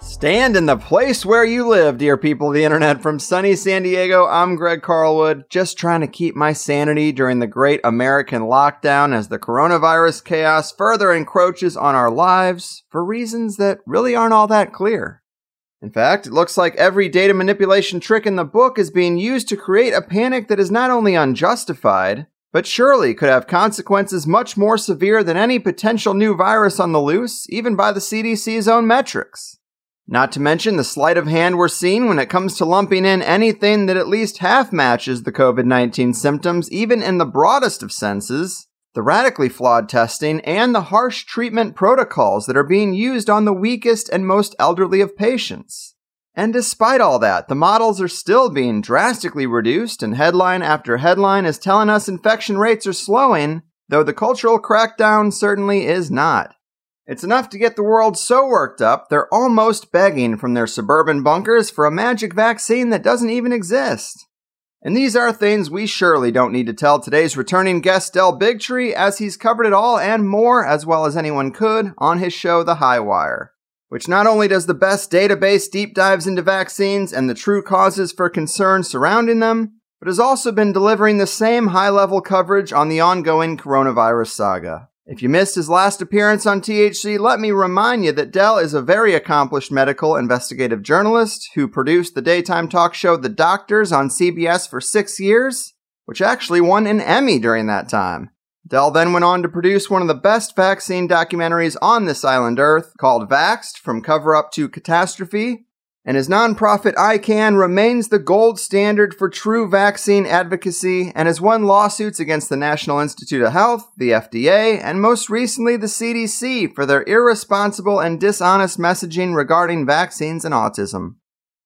Stand in the place where you live, dear people of the internet. From sunny San Diego, I'm Greg Carlwood, just trying to keep my sanity during the great American lockdown as the coronavirus chaos further encroaches on our lives for reasons that really aren't all that clear. In fact, it looks like every data manipulation trick in the book is being used to create a panic that is not only unjustified, but surely could have consequences much more severe than any potential new virus on the loose, even by the CDC's own metrics. Not to mention the sleight of hand we're seeing when it comes to lumping in anything that at least half matches the COVID 19 symptoms, even in the broadest of senses, the radically flawed testing, and the harsh treatment protocols that are being used on the weakest and most elderly of patients. And despite all that, the models are still being drastically reduced, and headline after headline is telling us infection rates are slowing, though the cultural crackdown certainly is not. It's enough to get the world so worked up, they're almost begging from their suburban bunkers for a magic vaccine that doesn't even exist. And these are things we surely don't need to tell today's returning guest, Del Bigtree, as he's covered it all and more, as well as anyone could, on his show, The HighWire, which not only does the best database deep dives into vaccines and the true causes for concern surrounding them, but has also been delivering the same high level coverage on the ongoing coronavirus saga. If you missed his last appearance on THC, let me remind you that Del is a very accomplished medical investigative journalist who produced the daytime talk show The Doctors on CBS for six years, which actually won an Emmy during that time. Del then went on to produce one of the best vaccine documentaries on this island Earth called Vaxxed From Cover Up to Catastrophe, and his nonprofit ICAN remains the gold standard for true vaccine advocacy and has won lawsuits against the National Institute of Health, the FDA, and most recently the CDC for their irresponsible and dishonest messaging regarding vaccines and autism.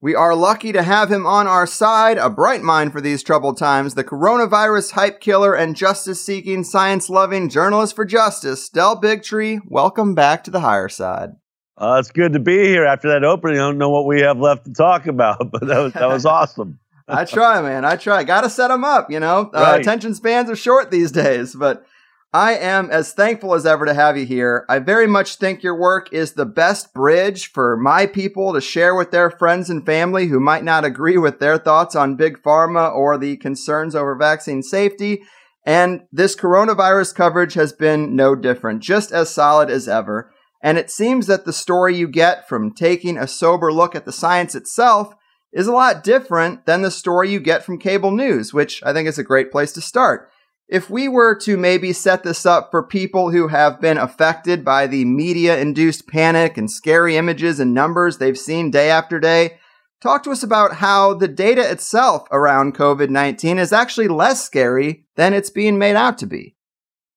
We are lucky to have him on our side, a bright mind for these troubled times, the coronavirus hype killer and justice seeking, science loving journalist for justice, Del Bigtree. Welcome back to the higher side. Uh, it's good to be here after that opening. I don't know what we have left to talk about, but that was that was awesome. I try, man. I try. Got to set them up. You know, uh, attention spans are short these days, but I am as thankful as ever to have you here. I very much think your work is the best bridge for my people to share with their friends and family who might not agree with their thoughts on big pharma or the concerns over vaccine safety. And this coronavirus coverage has been no different, just as solid as ever. And it seems that the story you get from taking a sober look at the science itself is a lot different than the story you get from cable news, which I think is a great place to start. If we were to maybe set this up for people who have been affected by the media induced panic and scary images and numbers they've seen day after day, talk to us about how the data itself around COVID 19 is actually less scary than it's being made out to be.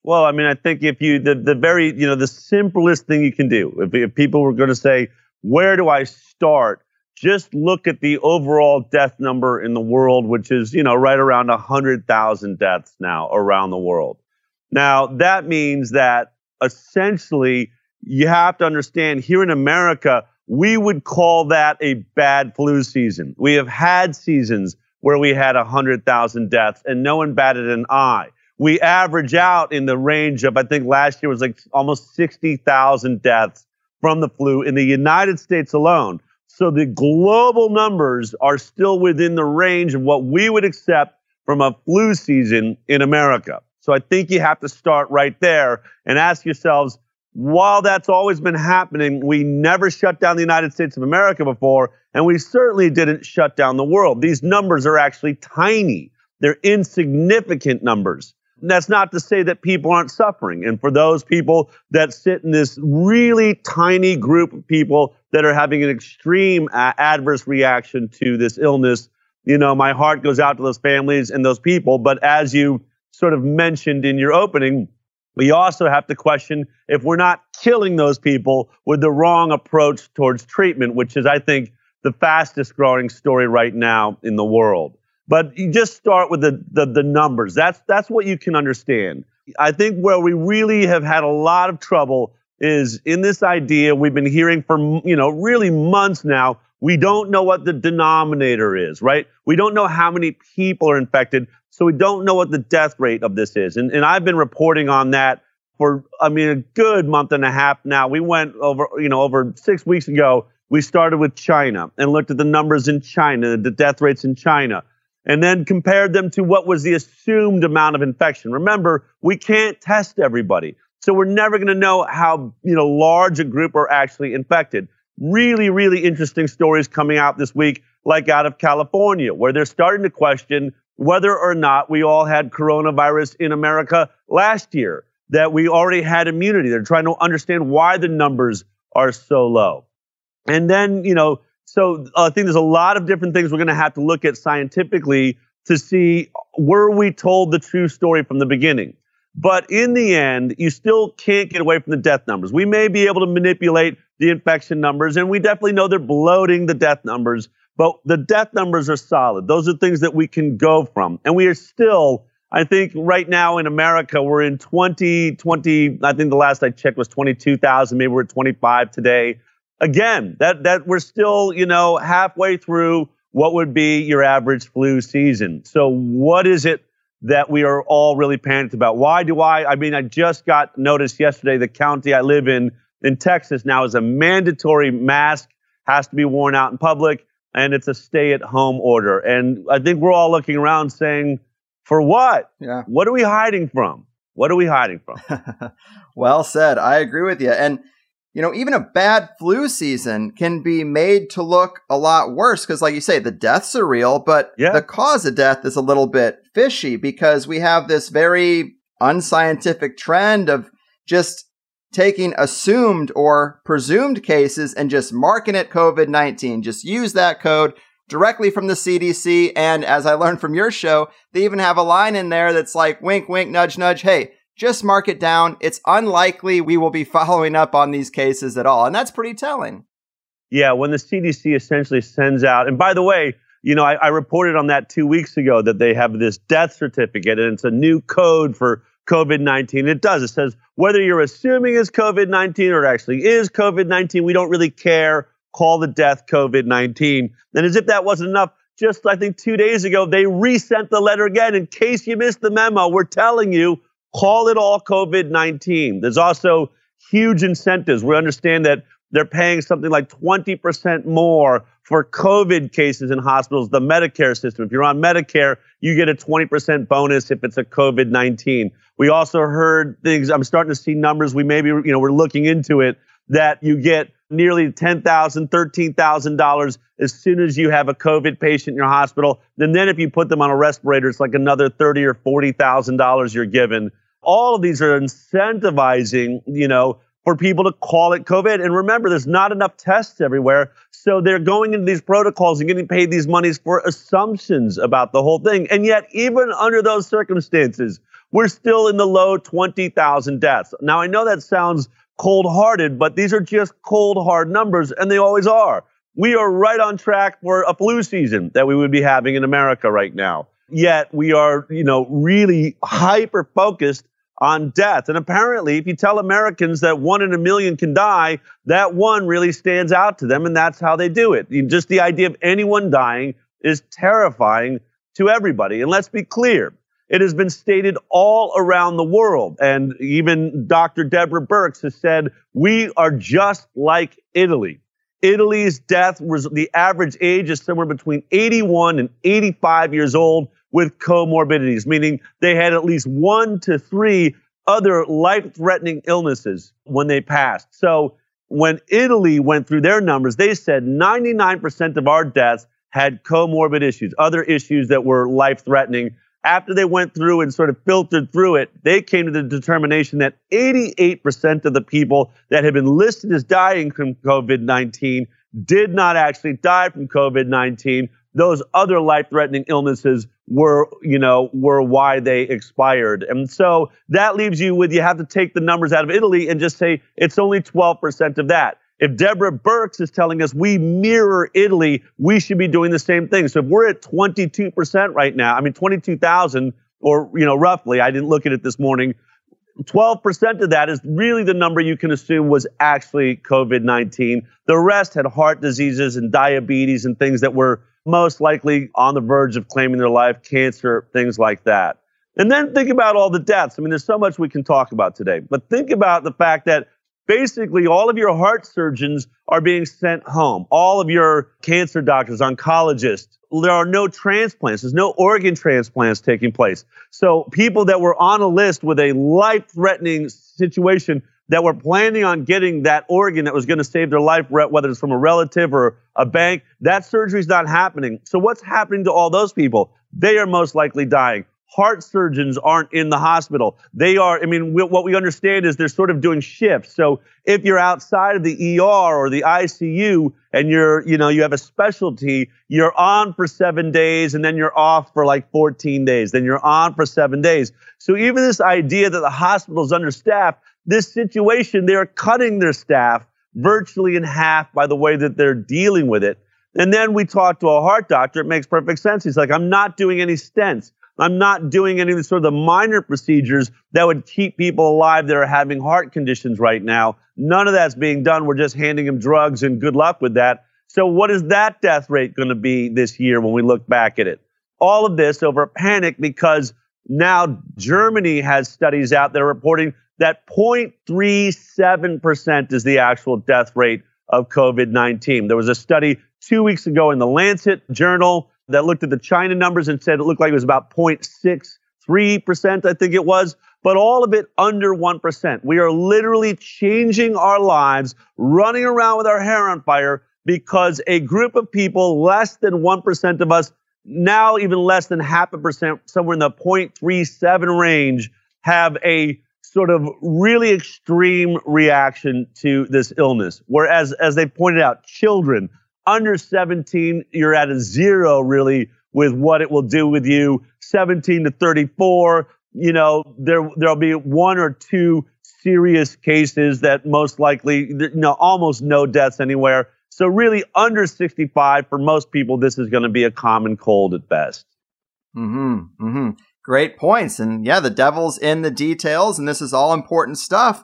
Well, I mean, I think if you the the very you know the simplest thing you can do if, if people were going to say where do I start, just look at the overall death number in the world, which is you know right around hundred thousand deaths now around the world. Now that means that essentially you have to understand here in America we would call that a bad flu season. We have had seasons where we had 100,000 deaths and no one batted an eye. We average out in the range of, I think last year was like almost 60,000 deaths from the flu in the United States alone. So the global numbers are still within the range of what we would accept from a flu season in America. So I think you have to start right there and ask yourselves, while that's always been happening, we never shut down the United States of America before, and we certainly didn't shut down the world. These numbers are actually tiny. They're insignificant numbers. That's not to say that people aren't suffering. And for those people that sit in this really tiny group of people that are having an extreme uh, adverse reaction to this illness, you know, my heart goes out to those families and those people. But as you sort of mentioned in your opening, we also have to question if we're not killing those people with the wrong approach towards treatment, which is, I think, the fastest growing story right now in the world. But you just start with the, the, the numbers. That's, that's what you can understand. I think where we really have had a lot of trouble is in this idea we've been hearing for, you know, really months now. We don't know what the denominator is, right? We don't know how many people are infected. So we don't know what the death rate of this is. And, and I've been reporting on that for, I mean, a good month and a half now. We went over, you know, over six weeks ago, we started with China and looked at the numbers in China, the death rates in China, and then compared them to what was the assumed amount of infection. Remember, we can't test everybody. So we're never going to know how, you know, large a group are actually infected. Really, really interesting stories coming out this week, like out of California, where they're starting to question whether or not we all had coronavirus in America last year, that we already had immunity. They're trying to understand why the numbers are so low. And then, you know, so uh, I think there's a lot of different things we're going to have to look at scientifically to see were we told the true story from the beginning. But in the end, you still can't get away from the death numbers. We may be able to manipulate the infection numbers, and we definitely know they're bloating the death numbers. But the death numbers are solid. Those are things that we can go from. And we are still, I think right now in America, we're in 20, 20, I think the last I checked was 22,000. Maybe we're at 25 today. Again, that, that we're still, you know, halfway through what would be your average flu season. So what is it that we are all really panicked about? Why do I, I mean, I just got notice yesterday, the county I live in, in Texas now is a mandatory mask has to be worn out in public and it's a stay at home order. And I think we're all looking around saying, for what? Yeah. What are we hiding from? What are we hiding from? well said. I agree with you. And, you know, even a bad flu season can be made to look a lot worse because, like you say, the deaths are real, but yeah. the cause of death is a little bit fishy because we have this very unscientific trend of just taking assumed or presumed cases and just marking it COVID 19. Just use that code directly from the CDC. And as I learned from your show, they even have a line in there that's like, wink, wink, nudge, nudge. Hey, just mark it down. It's unlikely we will be following up on these cases at all. And that's pretty telling. Yeah, when the CDC essentially sends out, and by the way, you know, I, I reported on that two weeks ago that they have this death certificate and it's a new code for COVID 19. It does. It says whether you're assuming it's COVID 19 or it actually is COVID 19, we don't really care. Call the death COVID 19. And as if that wasn't enough, just I think two days ago, they resent the letter again. In case you missed the memo, we're telling you, call it all COVID 19. There's also huge incentives. We understand that they're paying something like 20% more for COVID cases in hospitals, the Medicare system. If you're on Medicare, you get a 20% bonus if it's a COVID 19. We also heard things, I'm starting to see numbers, we maybe, you know, we're looking into it, that you get nearly $10,000, $13,000 as soon as you have a COVID patient in your hospital. And then if you put them on a respirator, it's like another $30 or $40,000 you're given. All of these are incentivizing, you know, for people to call it COVID. And remember, there's not enough tests everywhere. So they're going into these protocols and getting paid these monies for assumptions about the whole thing. And yet, even under those circumstances, we're still in the low 20,000 deaths. Now, I know that sounds cold hearted, but these are just cold hard numbers, and they always are. We are right on track for a flu season that we would be having in America right now. Yet we are, you know, really hyper focused on death. And apparently, if you tell Americans that one in a million can die, that one really stands out to them, and that's how they do it. Just the idea of anyone dying is terrifying to everybody. And let's be clear. It has been stated all around the world. And even Dr. Deborah Birx has said, we are just like Italy. Italy's death was the average age is somewhere between 81 and 85 years old with comorbidities, meaning they had at least one to three other life threatening illnesses when they passed. So when Italy went through their numbers, they said 99% of our deaths had comorbid issues, other issues that were life threatening. After they went through and sort of filtered through it, they came to the determination that 88% of the people that had been listed as dying from COVID 19 did not actually die from COVID 19. Those other life threatening illnesses were, you know, were why they expired. And so that leaves you with you have to take the numbers out of Italy and just say it's only 12% of that. If Deborah Birx is telling us we mirror Italy, we should be doing the same thing. So if we're at 22% right now, I mean 22,000 or you know roughly, I didn't look at it this morning. 12% of that is really the number you can assume was actually COVID-19. The rest had heart diseases and diabetes and things that were most likely on the verge of claiming their life, cancer, things like that. And then think about all the deaths. I mean, there's so much we can talk about today, but think about the fact that basically all of your heart surgeons are being sent home. All of your cancer doctors, oncologists, there are no transplants. There's no organ transplants taking place. So people that were on a list with a life-threatening situation that were planning on getting that organ that was going to save their life, whether it's from a relative or a bank, that surgery is not happening. So what's happening to all those people? They are most likely dying heart surgeons aren't in the hospital. They are, I mean, we, what we understand is they're sort of doing shifts. So if you're outside of the ER or the ICU and you're, you know, you have a specialty, you're on for seven days and then you're off for like 14 days. Then you're on for seven days. So even this idea that the hospital is understaffed, this situation, they're cutting their staff virtually in half by the way that they're dealing with it. And then we talk to a heart doctor. It makes perfect sense. He's like, I'm not doing any stents. I'm not doing any of the sort of the minor procedures that would keep people alive that are having heart conditions right now. None of that's being done. We're just handing them drugs and good luck with that. So what is that death rate going to be this year when we look back at it? All of this over panic because now Germany has studies out that are reporting that 0.37% is the actual death rate of COVID 19. There was a study two weeks ago in the Lancet journal that looked at the China numbers and said it looked like it was about 0.63%, I think it was, but all of it under 1%. We are literally changing our lives, running around with our hair on fire because a group of people, less than 1% of us, now even less than half a percent, somewhere in the 0.37 range, have a sort of really extreme reaction to this illness. Whereas, as they pointed out, children, under 17, you're at a zero really with what it will do with you. 17 to 34, you know, there there'll be one or two serious cases that most likely, you know, almost no deaths anywhere. So really, under 65 for most people, this is going to be a common cold at best. Mm hmm. Mm hmm. Great points, and yeah, the devil's in the details, and this is all important stuff.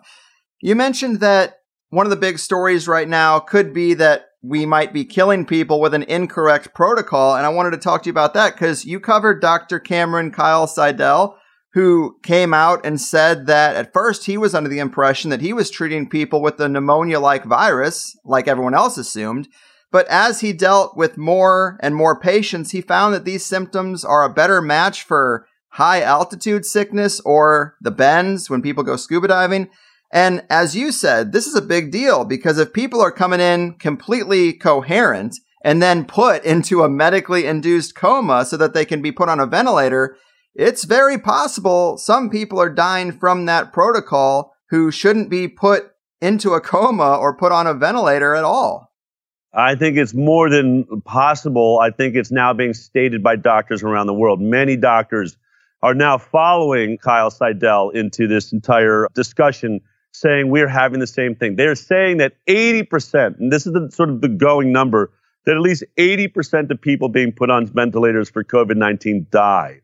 You mentioned that one of the big stories right now could be that we might be killing people with an incorrect protocol. And I wanted to talk to you about that because you covered Dr. Cameron Kyle Sidell, who came out and said that at first he was under the impression that he was treating people with the pneumonia like virus, like everyone else assumed. But as he dealt with more and more patients, he found that these symptoms are a better match for high altitude sickness or the bends when people go scuba diving. And as you said, this is a big deal because if people are coming in completely coherent and then put into a medically induced coma so that they can be put on a ventilator, it's very possible some people are dying from that protocol who shouldn't be put into a coma or put on a ventilator at all. I think it's more than possible. I think it's now being stated by doctors around the world. Many doctors are now following Kyle Sidell into this entire discussion saying we're having the same thing. They're saying that 80%, and this is the sort of the going number, that at least 80% of people being put on ventilators for COVID 19 die.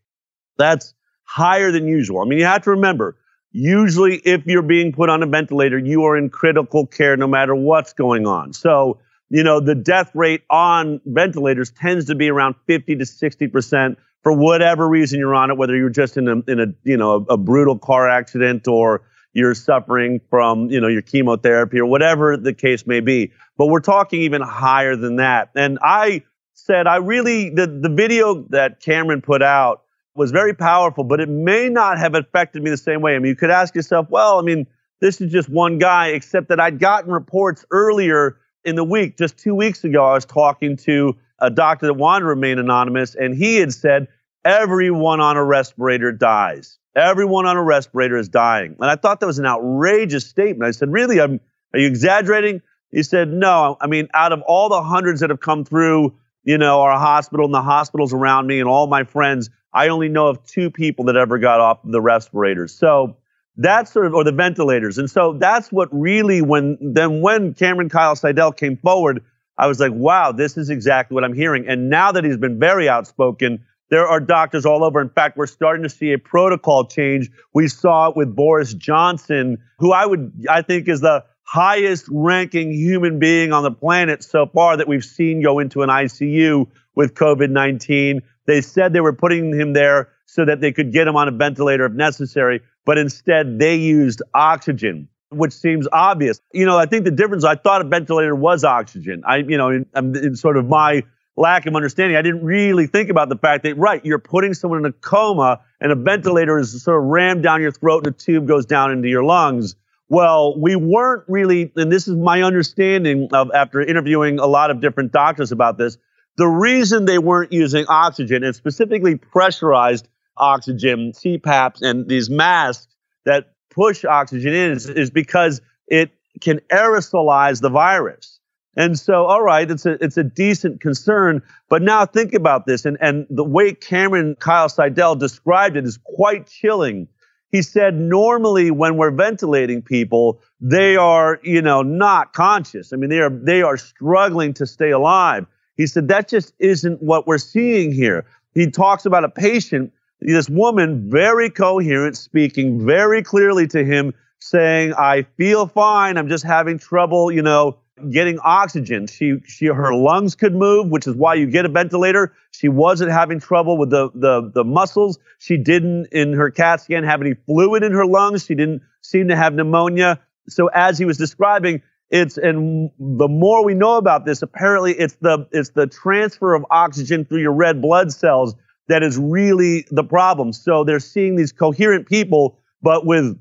That's higher than usual. I mean, you have to remember, Usually, if you're being put on a ventilator, you are in critical care no matter what's going on. So, you know, the death rate on ventilators tends to be around 50 to 60% for whatever reason you're on it, whether you're just in a, in a you know, a, a brutal car accident or you're suffering from, you know, your chemotherapy or whatever the case may be. But we're talking even higher than that. And I said, I really, the, the video that Cameron put out was very powerful, but it may not have affected me the same way. I mean, you could ask yourself, well, I mean, this is just one guy, except that I'd gotten reports earlier in the week, just two weeks ago, I was talking to a doctor that wanted to remain anonymous, and he had said, everyone on a respirator dies. Everyone on a respirator is dying. And I thought that was an outrageous statement. I said, really? I'm, are you exaggerating? He said, no. I mean, out of all the hundreds that have come through, you know, our hospital and the hospitals around me and all my friends, I only know of two people that ever got off the respirators. So that's sort of, or the ventilators. And so that's what really, when then when Cameron Kyle Sidell came forward, I was like, wow, this is exactly what I'm hearing. And now that he's been very outspoken, there are doctors all over. In fact, we're starting to see a protocol change. We saw it with Boris Johnson, who I would, I think is the highest ranking human being on the planet so far that we've seen go into an ICU with COVID 19. They said they were putting him there so that they could get him on a ventilator if necessary, but instead they used oxygen, which seems obvious. You know, I think the difference, I thought a ventilator was oxygen. I, you know, in, in sort of my lack of understanding, I didn't really think about the fact that, right, you're putting someone in a coma and a ventilator is sort of rammed down your throat and a tube goes down into your lungs. Well, we weren't really, and this is my understanding of after interviewing a lot of different doctors about this, the reason they weren't using oxygen and specifically pressurized oxygen, CPAPs, and these masks that push oxygen in is, is because it can aerosolize the virus. And so, all right, it's a it's a decent concern. But now think about this, and and the way Cameron Kyle Sidell described it is quite chilling. He said normally when we're ventilating people, they are you know not conscious. I mean, they are they are struggling to stay alive. He said that just isn't what we're seeing here. He talks about a patient, this woman, very coherent, speaking very clearly to him, saying, I feel fine. I'm just having trouble, you know, getting oxygen. She, she, her lungs could move, which is why you get a ventilator. She wasn't having trouble with the, the, the muscles. She didn't, in her CAT scan, have any fluid in her lungs. She didn't seem to have pneumonia. So as he was describing, it's and the more we know about this, apparently it's the it's the transfer of oxygen through your red blood cells that is really the problem. So they're seeing these coherent people, but with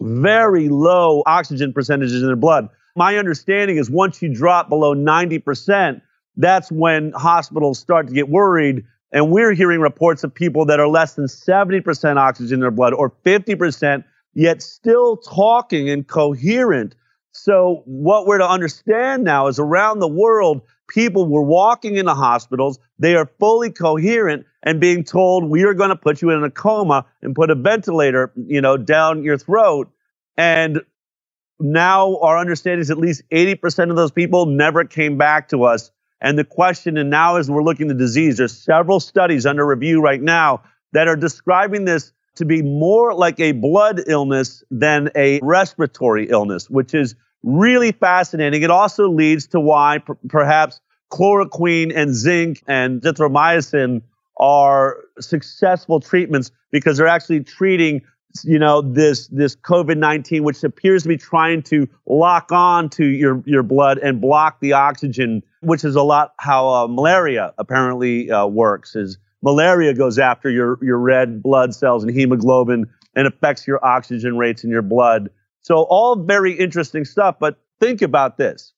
very low oxygen percentages in their blood. My understanding is once you drop below 90%, that's when hospitals start to get worried. And we're hearing reports of people that are less than 70% oxygen in their blood or 50%, yet still talking and coherent so, what we're to understand now is around the world, people were walking into hospitals. They are fully coherent and being told, we are going to put you in a coma and put a ventilator, you know, down your throat. And now our understanding is at least 80% of those people never came back to us. And the question, and now as we're looking at the disease, there's several studies under review right now that are describing this to be more like a blood illness than a respiratory illness, which is really fascinating. It also leads to why p- perhaps chloroquine and zinc and zithromycin are successful treatments because they're actually treating you know this this covid-19 which appears to be trying to lock on to your your blood and block the oxygen which is a lot how uh, malaria apparently uh, works is malaria goes after your your red blood cells and hemoglobin and affects your oxygen rates in your blood so all very interesting stuff, but think about this.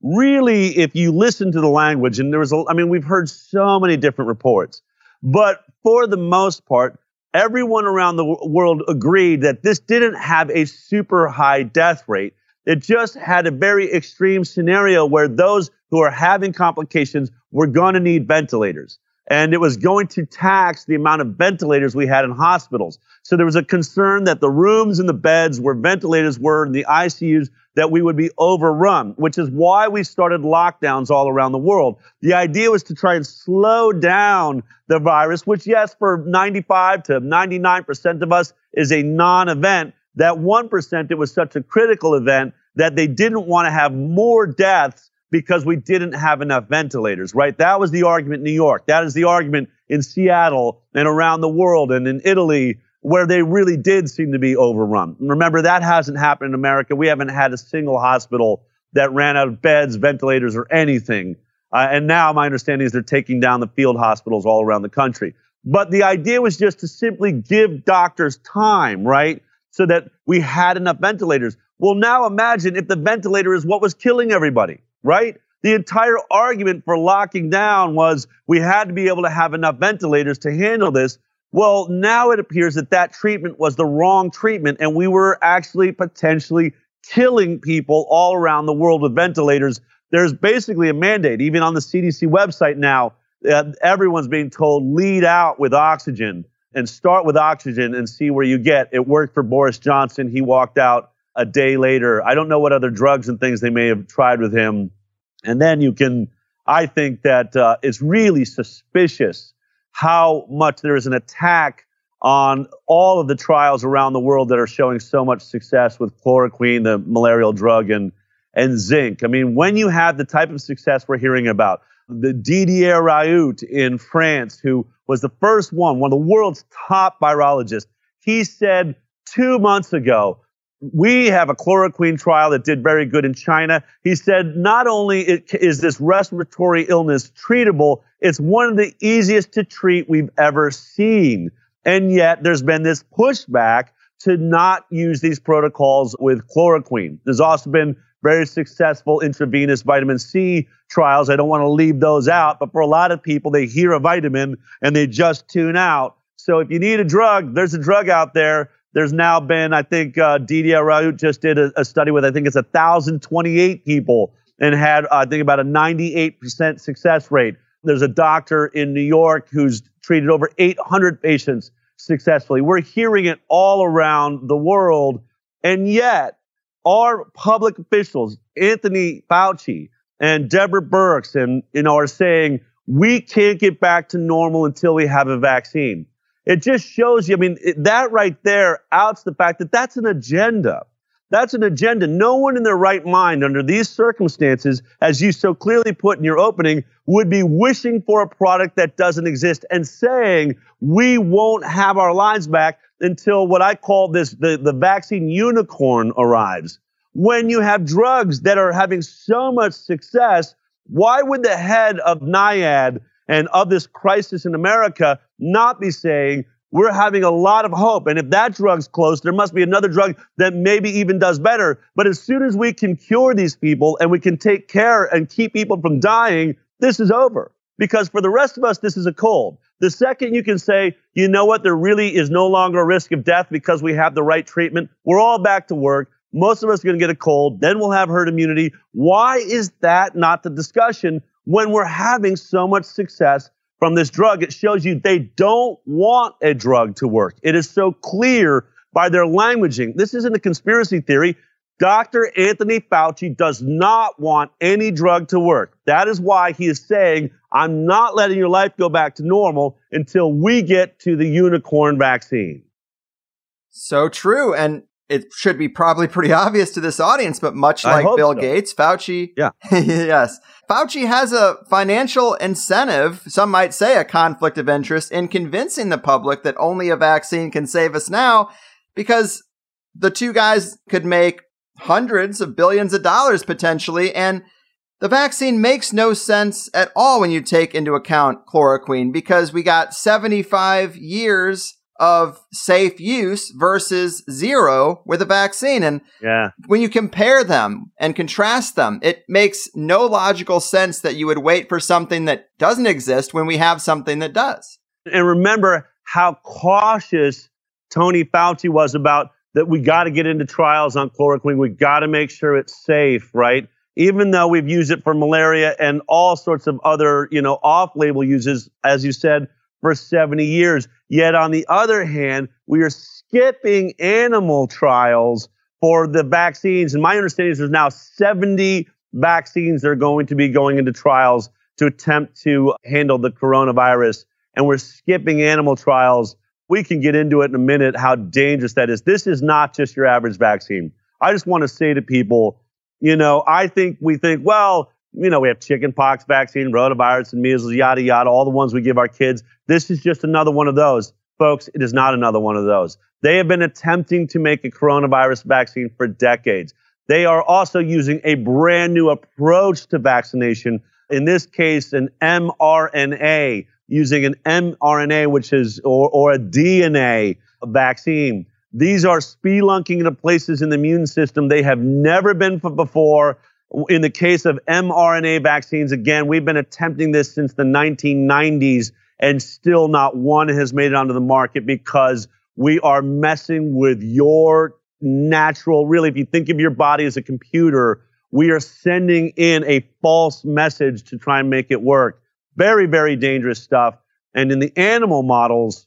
Really, if you listen to the language, and there was, a, I mean, we've heard so many different reports, but for the most part, everyone around the world agreed that this didn't have a super high death rate. It just had a very extreme scenario where those who are having complications were going to need ventilators and it was going to tax the amount of ventilators we had in hospitals. So there was a concern that the rooms and the beds where ventilators were in the ICUs that we would be overrun, which is why we started lockdowns all around the world. The idea was to try and slow down the virus, which yes, for 95 to 99% of us is a non-event, that 1%, it was such a critical event that they didn't want to have more deaths because we didn't have enough ventilators, right? That was the argument in New York. That is the argument in Seattle and around the world and in Italy where they really did seem to be overrun. Remember, that hasn't happened in America. We haven't had a single hospital that ran out of beds, ventilators, or anything. Uh, and now my understanding is they're taking down the field hospitals all around the country. But the idea was just to simply give doctors time, right? So that we had enough ventilators. Well, now imagine if the ventilator is what was killing everybody, right? The entire argument for locking down was we had to be able to have enough ventilators to handle this. Well, now it appears that that treatment was the wrong treatment, and we were actually potentially killing people all around the world with ventilators. There's basically a mandate, even on the CDC website now. Uh, everyone's being told lead out with oxygen and start with oxygen and see where you get. It worked for Boris Johnson. He walked out a day later. I don't know what other drugs and things they may have tried with him. And then you can, I think that uh, it's really suspicious how much there is an attack on all of the trials around the world that are showing so much success with chloroquine, the malarial drug, and and zinc. I mean, when you have the type of success we're hearing about, the Didier Raoult in France, who was the first one, one of the world's top virologists, he said two months ago, we have a chloroquine trial that did very good in China. He said not only is this respiratory illness treatable, it's one of the easiest to treat we've ever seen. And yet there's been this pushback to not use these protocols with chloroquine. There's also been very successful intravenous vitamin C trials. I don't want to leave those out, but for a lot of people, they hear a vitamin and they just tune out. So if you need a drug, there's a drug out there. There's now been, I think, uh, Didier Raoult just did a, a study with, I think it's 1,028 people and had, uh, I think, about a 98% success rate. There's a doctor in New York who's treated over 800 patients successfully. We're hearing it all around the world. And yet, our public officials, Anthony Fauci and Deborah Birx, and you know, are saying we can't get back to normal until we have a vaccine. It just shows you. I mean, it, that right there outs the fact that that's an agenda. That's an agenda. No one in their right mind, under these circumstances, as you so clearly put in your opening, would be wishing for a product that doesn't exist and saying we won't have our lives back until what I call this the, the vaccine unicorn arrives. When you have drugs that are having so much success, why would the head of NIAID and of this crisis in America not be saying we're having a lot of hope. And if that drug's close, there must be another drug that maybe even does better. But as soon as we can cure these people and we can take care and keep people from dying, this is over. Because for the rest of us, this is a cold. The second you can say, you know what, there really is no longer a risk of death because we have the right treatment, we're all back to work. Most of us are going to get a cold. Then we'll have herd immunity. Why is that not the discussion when we're having so much success from this drug, it shows you they don't want a drug to work. It is so clear by their languaging. This isn't a conspiracy theory. Dr. Anthony Fauci does not want any drug to work. That is why he is saying, I'm not letting your life go back to normal until we get to the unicorn vaccine. So true. And it should be probably pretty obvious to this audience, but much like Bill so. Gates, Fauci, yeah, yes, Fauci has a financial incentive, some might say a conflict of interest, in convincing the public that only a vaccine can save us now, because the two guys could make hundreds of billions of dollars potentially, and the vaccine makes no sense at all when you take into account chloroquine, because we got 75 years of safe use versus zero with a vaccine. And yeah. when you compare them and contrast them, it makes no logical sense that you would wait for something that doesn't exist when we have something that does. And remember how cautious Tony Fauci was about that we got to get into trials on chloroquine. We got to make sure it's safe, right? Even though we've used it for malaria and all sorts of other, you know, off-label uses, as you said, for 70 years. Yet on the other hand, we are skipping animal trials for the vaccines. And my understanding is there's now 70 vaccines that are going to be going into trials to attempt to handle the coronavirus. And we're skipping animal trials We can get into it in a minute how dangerous that is. This is not just your average vaccine. I just want to say to people, you know, I think we think, well, you know, we have chickenpox vaccine, rotavirus, and measles, yada, yada, all the ones we give our kids. This is just another one of those. Folks, it is not another one of those. They have been attempting to make a coronavirus vaccine for decades. They are also using a brand new approach to vaccination. In this case, an mRNA, using an mRNA, which is, or, or a DNA vaccine. These are spelunking into places in the immune system they have never been before. In the case of mRNA vaccines, again, we've been attempting this since the 1990s, and still not one has made it onto the market because we are messing with your natural, really, if you think of your body as a computer, we are sending in a false message to try and make it work. Very, very dangerous stuff. And in the animal models,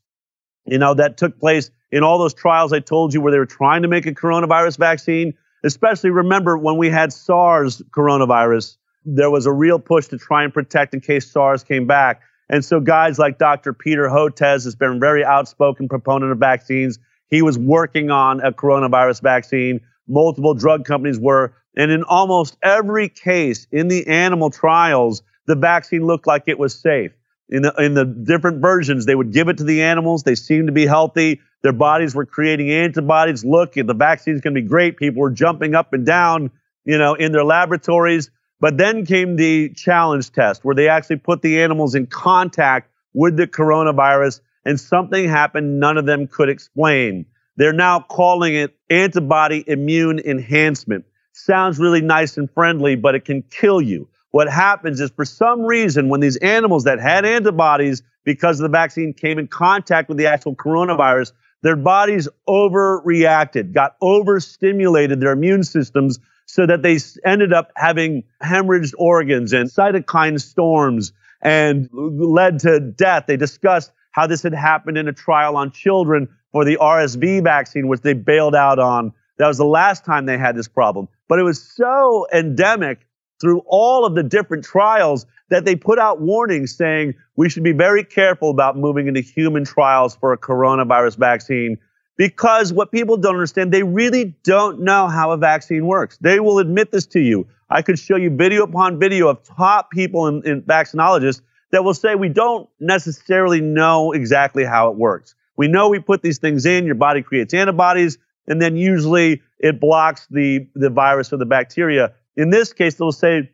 you know, that took place in all those trials I told you where they were trying to make a coronavirus vaccine, especially remember when we had SARS coronavirus, there was a real push to try and protect in case SARS came back. And so guys like Dr. Peter Hotez has been a very outspoken proponent of vaccines. He was working on a coronavirus vaccine. Multiple drug companies were. And in almost every case in the animal trials, the vaccine looked like it was safe. In the, in the different versions, they would give it to the animals. They seemed to be healthy. Their bodies were creating antibodies. Look, the vaccine's going to be great. People were jumping up and down, you know, in their laboratories. But then came the challenge test where they actually put the animals in contact with the coronavirus and something happened none of them could explain. They're now calling it antibody immune enhancement. Sounds really nice and friendly, but it can kill you. What happens is for some reason, when these animals that had antibodies because of the vaccine came in contact with the actual coronavirus, their bodies overreacted, got overstimulated their immune systems so that they ended up having hemorrhaged organs and cytokine storms and led to death. They discussed how this had happened in a trial on children for the RSV vaccine, which they bailed out on. That was the last time they had this problem. But it was so endemic through all of the different trials that they put out warnings saying we should be very careful about moving into human trials for a coronavirus vaccine because what people don't understand, they really don't know how a vaccine works. They will admit this to you. I could show you video upon video of top people in, in vaccinologists that will say we don't necessarily know exactly how it works. We know we put these things in, your body creates antibodies, and then usually it blocks the, the virus or the bacteria. In this case, they'll say,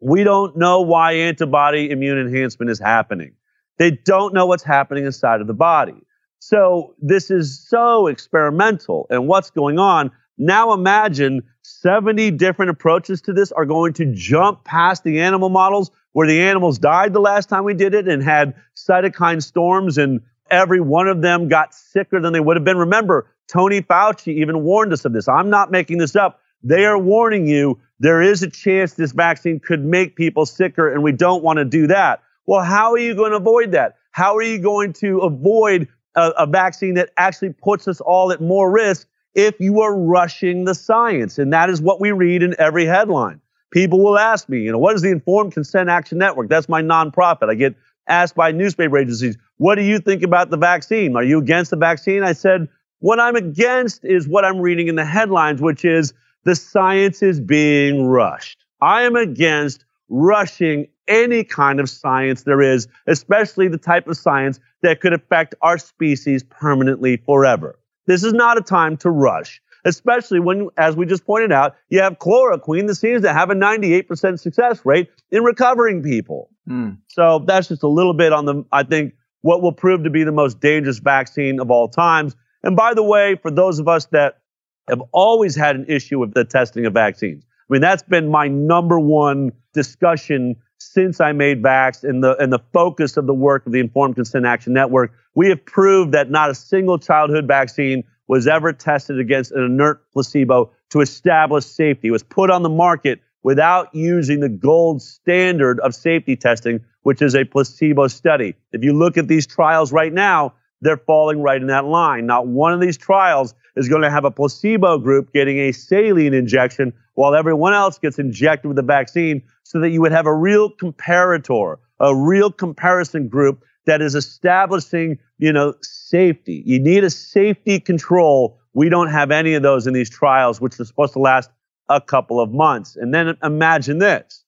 we don't know why antibody immune enhancement is happening. They don't know what's happening inside of the body. So this is so experimental. And what's going on? Now imagine 70 different approaches to this are going to jump past the animal models where the animals died the last time we did it and had cytokine storms and every one of them got sicker than they would have been. Remember, Tony Fauci even warned us of this. I'm not making this up. They are warning you there is a chance this vaccine could make people sicker, and we don't want to do that. Well, how are you going to avoid that? How are you going to avoid a, a vaccine that actually puts us all at more risk if you are rushing the science? And that is what we read in every headline. People will ask me, you know, what is the Informed Consent Action Network? That's my nonprofit. I get asked by newspaper agencies, what do you think about the vaccine? Are you against the vaccine? I said, what I'm against is what I'm reading in the headlines, which is the science is being rushed. I am against rushing any kind of science there is, especially the type of science that could affect our species permanently forever. This is not a time to rush especially when, as we just pointed out, you have chloroquine that seems to have a 98% success rate in recovering people. Mm. So that's just a little bit on the, I think, what will prove to be the most dangerous vaccine of all times. And by the way, for those of us that have always had an issue with the testing of vaccines, I mean, that's been my number one discussion since I made Vaxxed and the and the focus of the work of the Informed Consent Action Network. We have proved that not a single childhood vaccine was ever tested against an inert placebo to establish safety. It was put on the market without using the gold standard of safety testing, which is a placebo study. If you look at these trials right now, they're falling right in that line. Not one of these trials is going to have a placebo group getting a saline injection while everyone else gets injected with the vaccine so that you would have a real comparator, a real comparison group that is establishing, you know, safety. You need a safety control. We don't have any of those in these trials, which are supposed to last a couple of months. And then imagine this.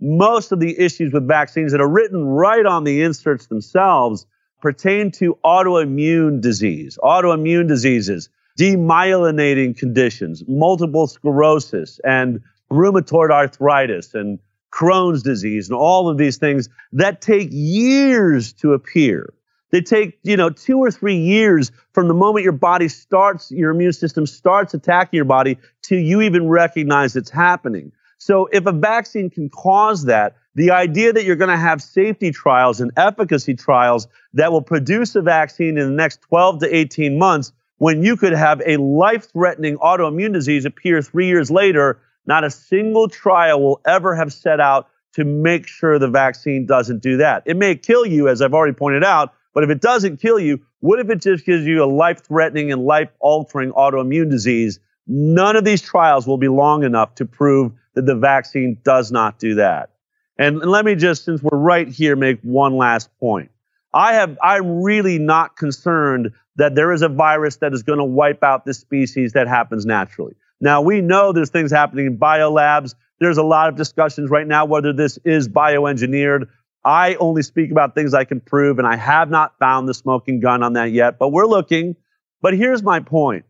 Most of the issues with vaccines that are written right on the inserts themselves pertain to autoimmune disease, autoimmune diseases, demyelinating conditions, multiple sclerosis, and rheumatoid arthritis, and Crohn's disease, and all of these things that take years to appear. They take, you know, two or three years from the moment your body starts, your immune system starts attacking your body till you even recognize it's happening. So if a vaccine can cause that, the idea that you're going to have safety trials and efficacy trials that will produce a vaccine in the next 12 to 18 months when you could have a life threatening autoimmune disease appear three years later, not a single trial will ever have set out to make sure the vaccine doesn't do that. It may kill you, as I've already pointed out, but if it doesn't kill you, what if it just gives you a life threatening and life altering autoimmune disease? None of these trials will be long enough to prove that the vaccine does not do that. And, let me just, since we're right here, make one last point. I have, I'm really not concerned that there is a virus that is going to wipe out this species that happens naturally. Now we know there's things happening in biolabs. There's a lot of discussions right now whether this is bioengineered. I only speak about things I can prove, and I have not found the smoking gun on that yet, but we're looking. But here's my point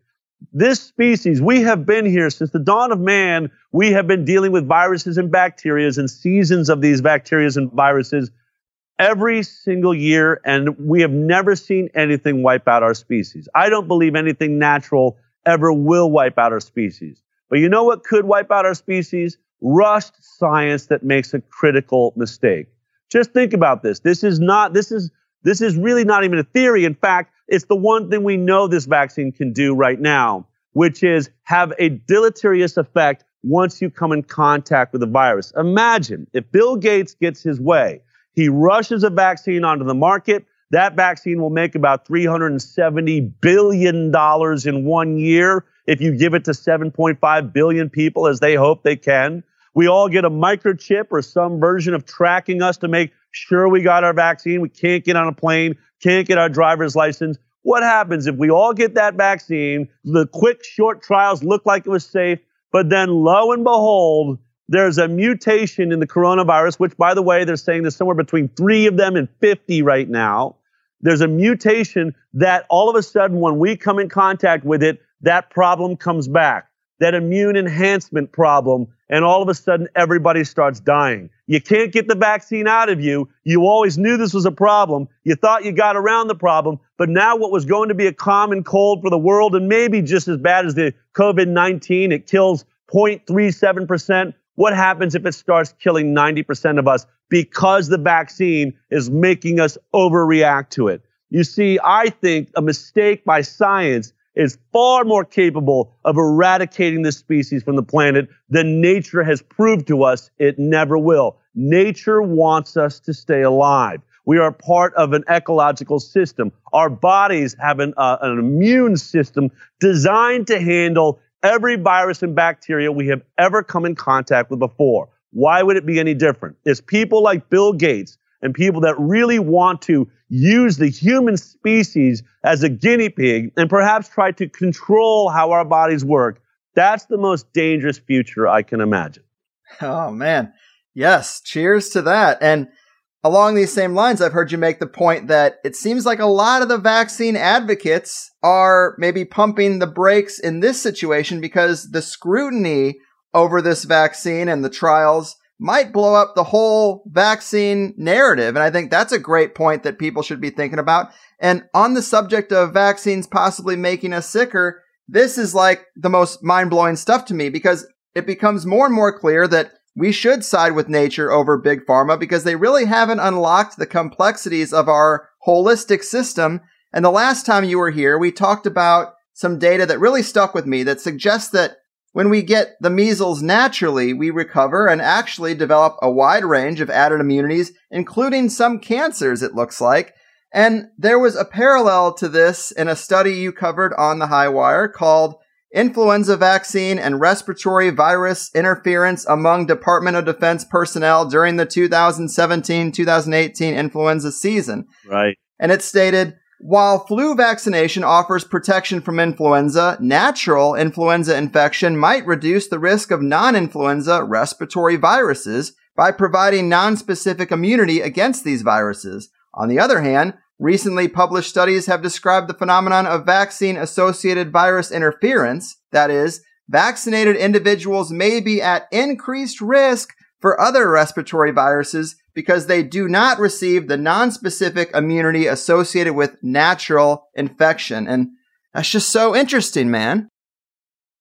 this species, we have been here since the dawn of man. We have been dealing with viruses and bacteria and seasons of these bacteria and viruses every single year, and we have never seen anything wipe out our species. I don't believe anything natural ever will wipe out our species. But you know what could wipe out our species? Rushed science that makes a critical mistake. Just think about this. This is not, this is, this is really not even a theory. In fact, it's the one thing we know this vaccine can do right now, which is have a deleterious effect once you come in contact with the virus. Imagine if Bill Gates gets his way, he rushes a vaccine onto the market. That vaccine will make about $370 billion in one year if you give it to 7.5 billion people as they hope they can. We all get a microchip or some version of tracking us to make sure we got our vaccine. We can't get on a plane, can't get our driver's license. What happens if we all get that vaccine? The quick, short trials look like it was safe, but then lo and behold, there's a mutation in the coronavirus, which, by the way, they're saying there's somewhere between three of them and 50 right now. There's a mutation that all of a sudden, when we come in contact with it, that problem comes back, that immune enhancement problem, and all of a sudden, everybody starts dying. You can't get the vaccine out of you. You always knew this was a problem. You thought you got around the problem, but now what was going to be a common cold for the world and maybe just as bad as the COVID 19, it kills 0.37%. What happens if it starts killing 90% of us because the vaccine is making us overreact to it? You see, I think a mistake by science is far more capable of eradicating this species from the planet than nature has proved to us it never will. Nature wants us to stay alive. We are part of an ecological system. Our bodies have an, uh, an immune system designed to handle every virus and bacteria we have ever come in contact with before. Why would it be any different? It's people like Bill Gates and people that really want to use the human species as a guinea pig and perhaps try to control how our bodies work. That's the most dangerous future I can imagine. Oh, man. Yes. Cheers to that. And Along these same lines, I've heard you make the point that it seems like a lot of the vaccine advocates are maybe pumping the brakes in this situation because the scrutiny over this vaccine and the trials might blow up the whole vaccine narrative. And I think that's a great point that people should be thinking about. And on the subject of vaccines possibly making us sicker, this is like the most mind blowing stuff to me because it becomes more and more clear that we should side with nature over big pharma because they really haven't unlocked the complexities of our holistic system. And the last time you were here, we talked about some data that really stuck with me that suggests that when we get the measles naturally, we recover and actually develop a wide range of added immunities, including some cancers, it looks like. And there was a parallel to this in a study you covered on the HighWire called influenza vaccine and respiratory virus interference among Department of Defense personnel during the 2017-2018 influenza season. Right. And it stated, while flu vaccination offers protection from influenza, natural influenza infection might reduce the risk of non-influenza respiratory viruses by providing non-specific immunity against these viruses. On the other hand, recently published studies have described the phenomenon of vaccine associated virus interference. That is, vaccinated individuals may be at increased risk for other respiratory viruses because they do not receive the non-specific immunity associated with natural infection. And that's just so interesting, man.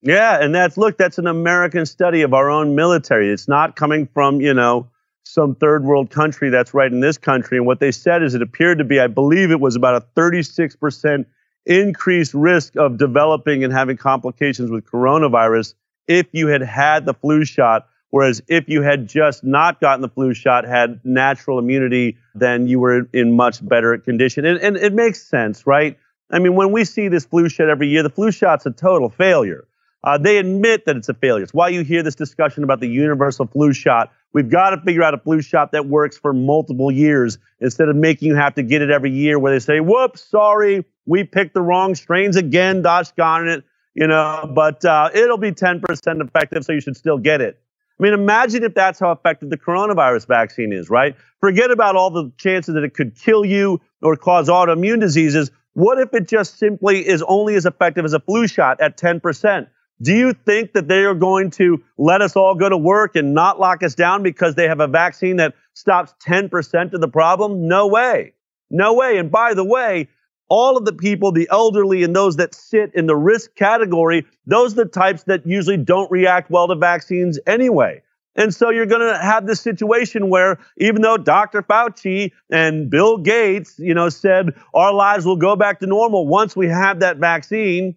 Yeah, and that's look, that's an American study of our own military. It's not coming from, you know, some third world country that's right in this country. And what they said is it appeared to be, I believe it was about a 36% increased risk of developing and having complications with coronavirus if you had had the flu shot. Whereas if you had just not gotten the flu shot, had natural immunity, then you were in much better condition. And, and it makes sense, right? I mean, when we see this flu shot every year, the flu shot's a total failure. Uh, they admit that it's a failure. It's why you hear this discussion about the universal flu shot. We've got to figure out a flu shot that works for multiple years instead of making you have to get it every year where they say, whoops, sorry, we picked the wrong strains again, gosh darn it, you know, but uh, it'll be 10% effective, so you should still get it. I mean, imagine if that's how effective the coronavirus vaccine is, right? Forget about all the chances that it could kill you or cause autoimmune diseases. What if it just simply is only as effective as a flu shot at 10%? Do you think that they are going to let us all go to work and not lock us down because they have a vaccine that stops 10% of the problem? No way. No way. And by the way, all of the people, the elderly and those that sit in the risk category, those are the types that usually don't react well to vaccines anyway. And so you're going to have this situation where even though Dr. Fauci and Bill Gates, you know, said our lives will go back to normal once we have that vaccine,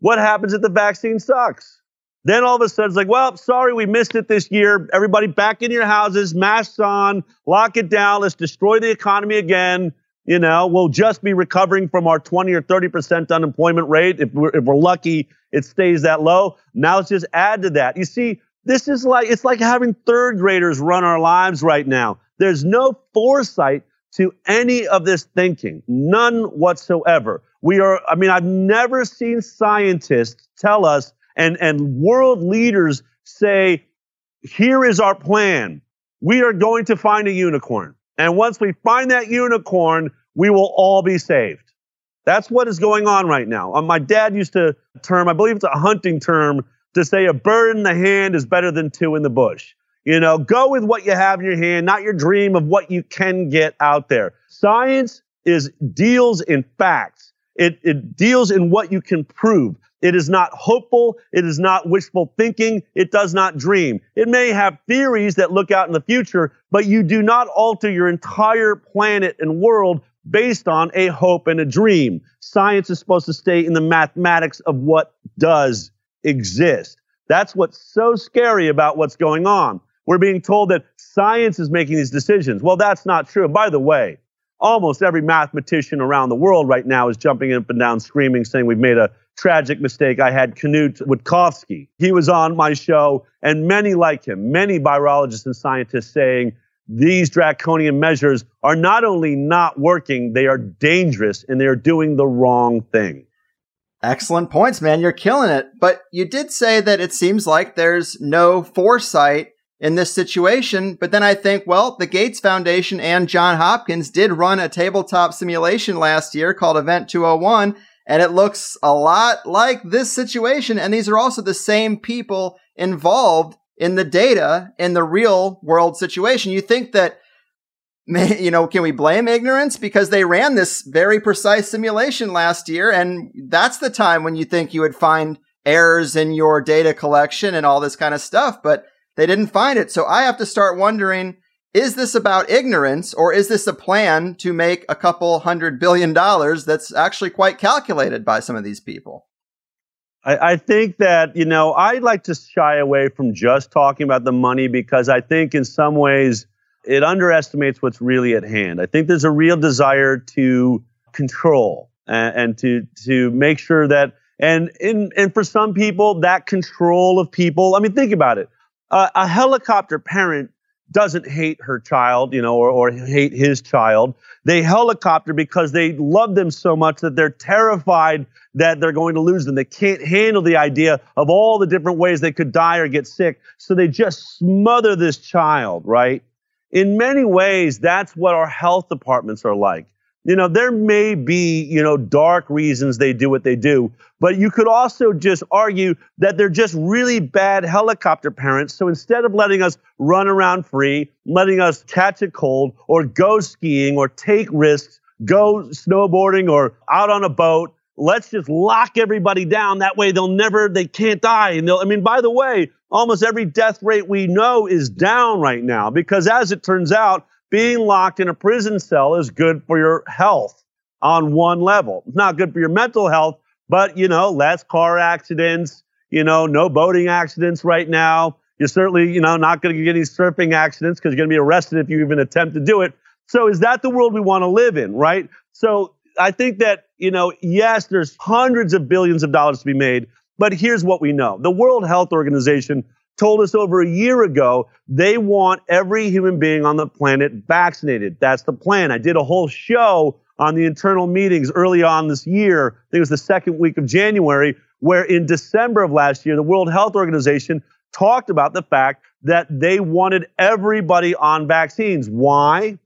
what happens if the vaccine sucks? Then all of a sudden it's like, well, sorry, we missed it this year. Everybody back in your houses, masks on, lock it down. Let's destroy the economy again. You know, we'll just be recovering from our 20 or 30% unemployment rate. If we're, if we're lucky, it stays that low. Now let's just add to that. You see, this is like, it's like having third graders run our lives right now. There's no foresight to any of this thinking, none whatsoever. We are, I mean, I've never seen scientists tell us and, and world leaders say, here is our plan. We are going to find a unicorn. And once we find that unicorn, we will all be saved. That's what is going on right now. Um, my dad used to term, I believe it's a hunting term, to say a bird in the hand is better than two in the bush. You know, go with what you have in your hand, not your dream of what you can get out there. Science is deals in facts. It, it deals in what you can prove. It is not hopeful. It is not wishful thinking. It does not dream. It may have theories that look out in the future, but you do not alter your entire planet and world based on a hope and a dream. Science is supposed to stay in the mathematics of what does exist. That's what's so scary about what's going on. We're being told that science is making these decisions. Well, that's not true. By the way, almost every mathematician around the world right now is jumping up and down screaming, saying we've made a tragic mistake. I had Knut Wittkowski. He was on my show, and many like him, many virologists and scientists saying these draconian measures are not only not working, they are dangerous and they are doing the wrong thing. Excellent points, man. You're killing it. But you did say that it seems like there's no foresight in this situation. But then I think, well, the Gates Foundation and John Hopkins did run a tabletop simulation last year called Event 201, and it looks a lot like this situation. And these are also the same people involved in the data in the real world situation. You think that, you know, can we blame ignorance? Because they ran this very precise simulation last year. And that's the time when you think you would find errors in your data collection and all this kind of stuff. But they didn't find it. So I have to start wondering, is this about ignorance or is this a plan to make a couple hundred billion dollars that's actually quite calculated by some of these people? I, I, think that, you know, I like to shy away from just talking about the money because I think in some ways it underestimates what's really at hand. I think there's a real desire to control and, and to, to make sure that And in and for some people, that control of people. I mean, think about it. Uh, a helicopter parent doesn't hate her child, you know, or, or hate his child. They helicopter because they love them so much that they're terrified that they're going to lose them. They can't handle the idea of all the different ways they could die or get sick. So they just smother this child, right? In many ways, that's what our health departments are like you know, there may be, you know, dark reasons they do what they do, but you could also just argue that they're just really bad helicopter parents. So instead of letting us run around free, letting us catch a cold or go skiing or take risks, go snowboarding or out on a boat, let's just lock everybody down. That way they'll never, they can't die. And they'll, I mean, by the way, almost every death rate we know is down right now because as it turns out, being locked in a prison cell is good for your health on one level. It's not good for your mental health, but you know, less car accidents, you know, no boating accidents right now. You're certainly, you know, not going to get any surfing accidents because you're going to be arrested if you even attempt to do it. So is that the world we want to live in, right? So I think that, you know, yes, there's hundreds of billions of dollars to be made, but here's what we know. The World Health Organization told us over a year ago they want every human being on the planet vaccinated. That's the plan. I did a whole show on the internal meetings early on this year. I think it was the second week of January, where in December of last year, the World Health Organization talked about the fact that they wanted everybody on vaccines. Why?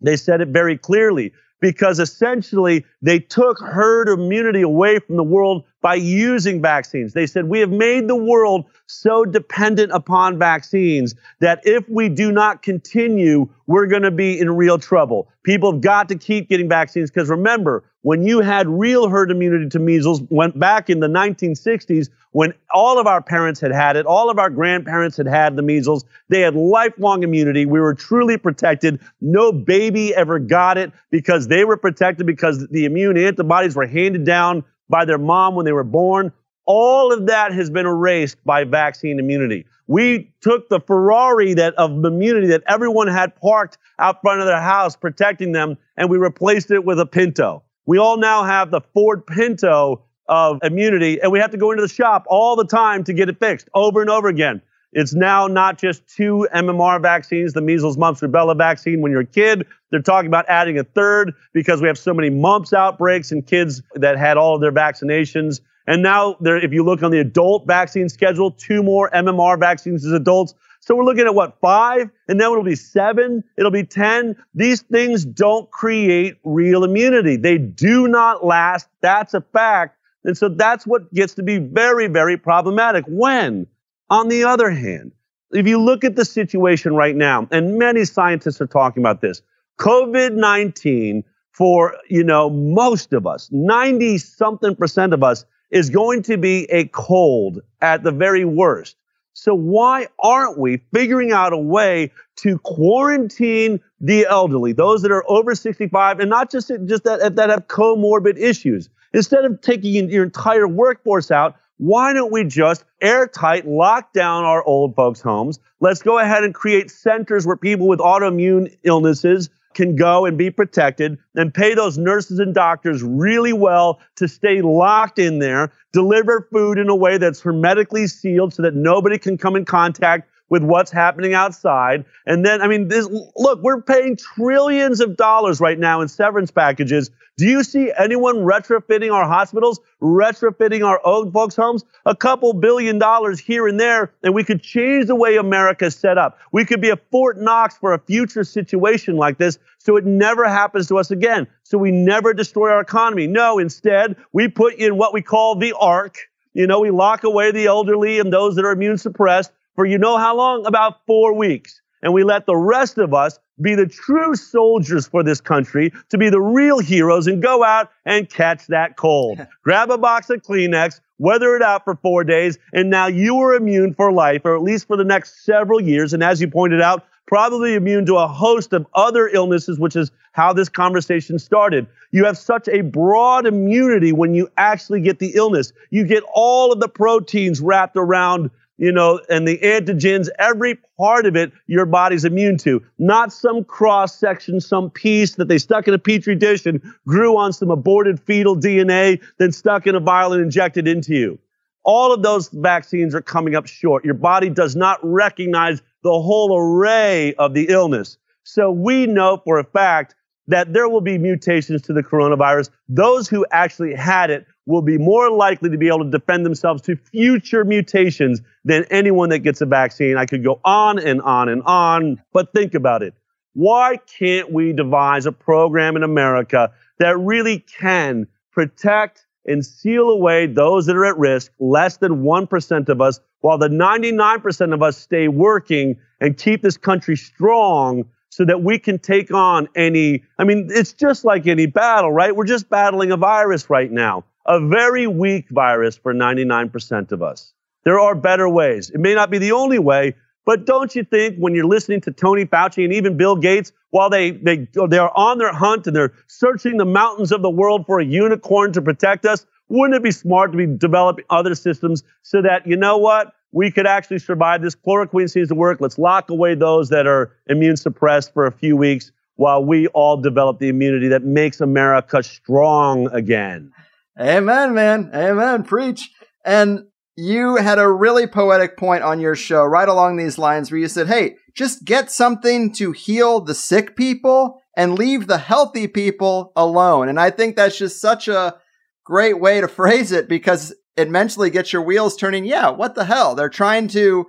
They said it very clearly because essentially they took herd immunity away from the world by using vaccines. They said, We have made the world so dependent upon vaccines that if we do not continue, we're going to be in real trouble. People have got to keep getting vaccines because remember, when you had real herd immunity to measles, went back in the 1960s, when all of our parents had had it, all of our grandparents had had the measles, they had lifelong immunity. We were truly protected. No baby ever got it because they were protected because the immune antibodies were handed down by their mom when they were born. All of that has been erased by vaccine immunity. We took the Ferrari that of immunity that everyone had parked out front of their house, protecting them, and we replaced it with a Pinto. We all now have the Ford Pinto of immunity, and we have to go into the shop all the time to get it fixed over and over again. It's now not just two MMR vaccines, the measles, mumps, rubella vaccine when you're a kid. They're talking about adding a third because we have so many mumps outbreaks and kids that had all of their vaccinations. And now, if you look on the adult vaccine schedule, two more MMR vaccines as adults. So we're looking at what, five? And then it'll be seven, it'll be 10. These things don't create real immunity. They do not last. That's a fact. And so that's what gets to be very, very problematic. When? On the other hand, if you look at the situation right now, and many scientists are talking about this, COVID 19 for, you know, most of us, 90 something percent of us, is going to be a cold at the very worst. So why aren't we figuring out a way to quarantine the elderly, those that are over 65, and not just, just that, that have comorbid issues? Instead of taking your entire workforce out, why don't we just airtight lock down our old folks' homes? Let's go ahead and create centers where people with autoimmune illnesses can go and be protected and pay those nurses and doctors really well to stay locked in there, deliver food in a way that's hermetically sealed so that nobody can come in contact with what's happening outside. And then, I mean, this, look, we're paying trillions of dollars right now in severance packages. Do you see anyone retrofitting our hospitals, retrofitting our old folks' homes? A couple billion dollars here and there, and we could change the way America's set up. We could be a Fort Knox for a future situation like this so it never happens to us again. So we never destroy our economy. No, instead, we put in what we call the ark. You know, we lock away the elderly and those that are immune suppressed for you know how long? About four weeks. And we let the rest of us be the true soldiers for this country, to be the real heroes and go out and catch that cold. Grab a box of Kleenex, weather it out for four days, and now you are immune for life, or at least for the next several years. And as you pointed out, probably immune to a host of other illnesses, which is how this conversation started. You have such a broad immunity when you actually get the illness. You get all of the proteins wrapped around you know, and the antigens, every part of it, your body's immune to. Not some cross section, some piece that they stuck in a petri dish and grew on some aborted fetal DNA, then stuck in a vial and injected into you. All of those vaccines are coming up short. Your body does not recognize the whole array of the illness. So we know for a fact that there will be mutations to the coronavirus. Those who actually had it will be more likely to be able to defend themselves to future mutations than anyone that gets a vaccine. I could go on and on and on, but think about it. Why can't we devise a program in America that really can protect and seal away those that are at risk, less than 1% of us, while the 99% of us stay working and keep this country strong so that we can take on any. I mean, it's just like any battle, right? We're just battling a virus right now a very weak virus for 99% of us. There are better ways. It may not be the only way, but don't you think when you're listening to Tony Fauci and even Bill Gates, while they, they, they are on their hunt and they're searching the mountains of the world for a unicorn to protect us, wouldn't it be smart to be developing other systems so that, you know what, we could actually survive this? Chloroquine seems to work. Let's lock away those that are immune suppressed for a few weeks while we all develop the immunity that makes America strong again. Amen, man. Amen. Preach. And you had a really poetic point on your show right along these lines where you said, Hey, just get something to heal the sick people and leave the healthy people alone. And I think that's just such a great way to phrase it because it mentally gets your wheels turning. Yeah, what the hell? They're trying to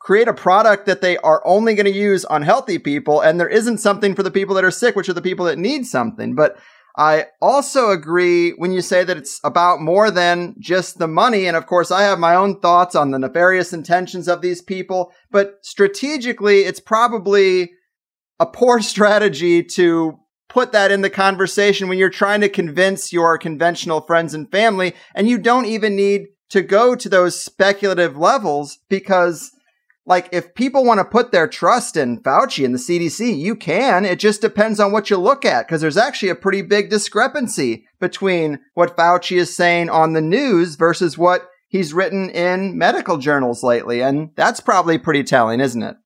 create a product that they are only going to use on healthy people, and there isn't something for the people that are sick, which are the people that need something. But I also agree when you say that it's about more than just the money. And of course, I have my own thoughts on the nefarious intentions of these people, but strategically, it's probably a poor strategy to put that in the conversation when you're trying to convince your conventional friends and family. And you don't even need to go to those speculative levels because like if people want to put their trust in Fauci and the CDC, you can. It just depends on what you look at because there's actually a pretty big discrepancy between what Fauci is saying on the news versus what he's written in medical journals lately. And that's probably pretty telling, isn't it?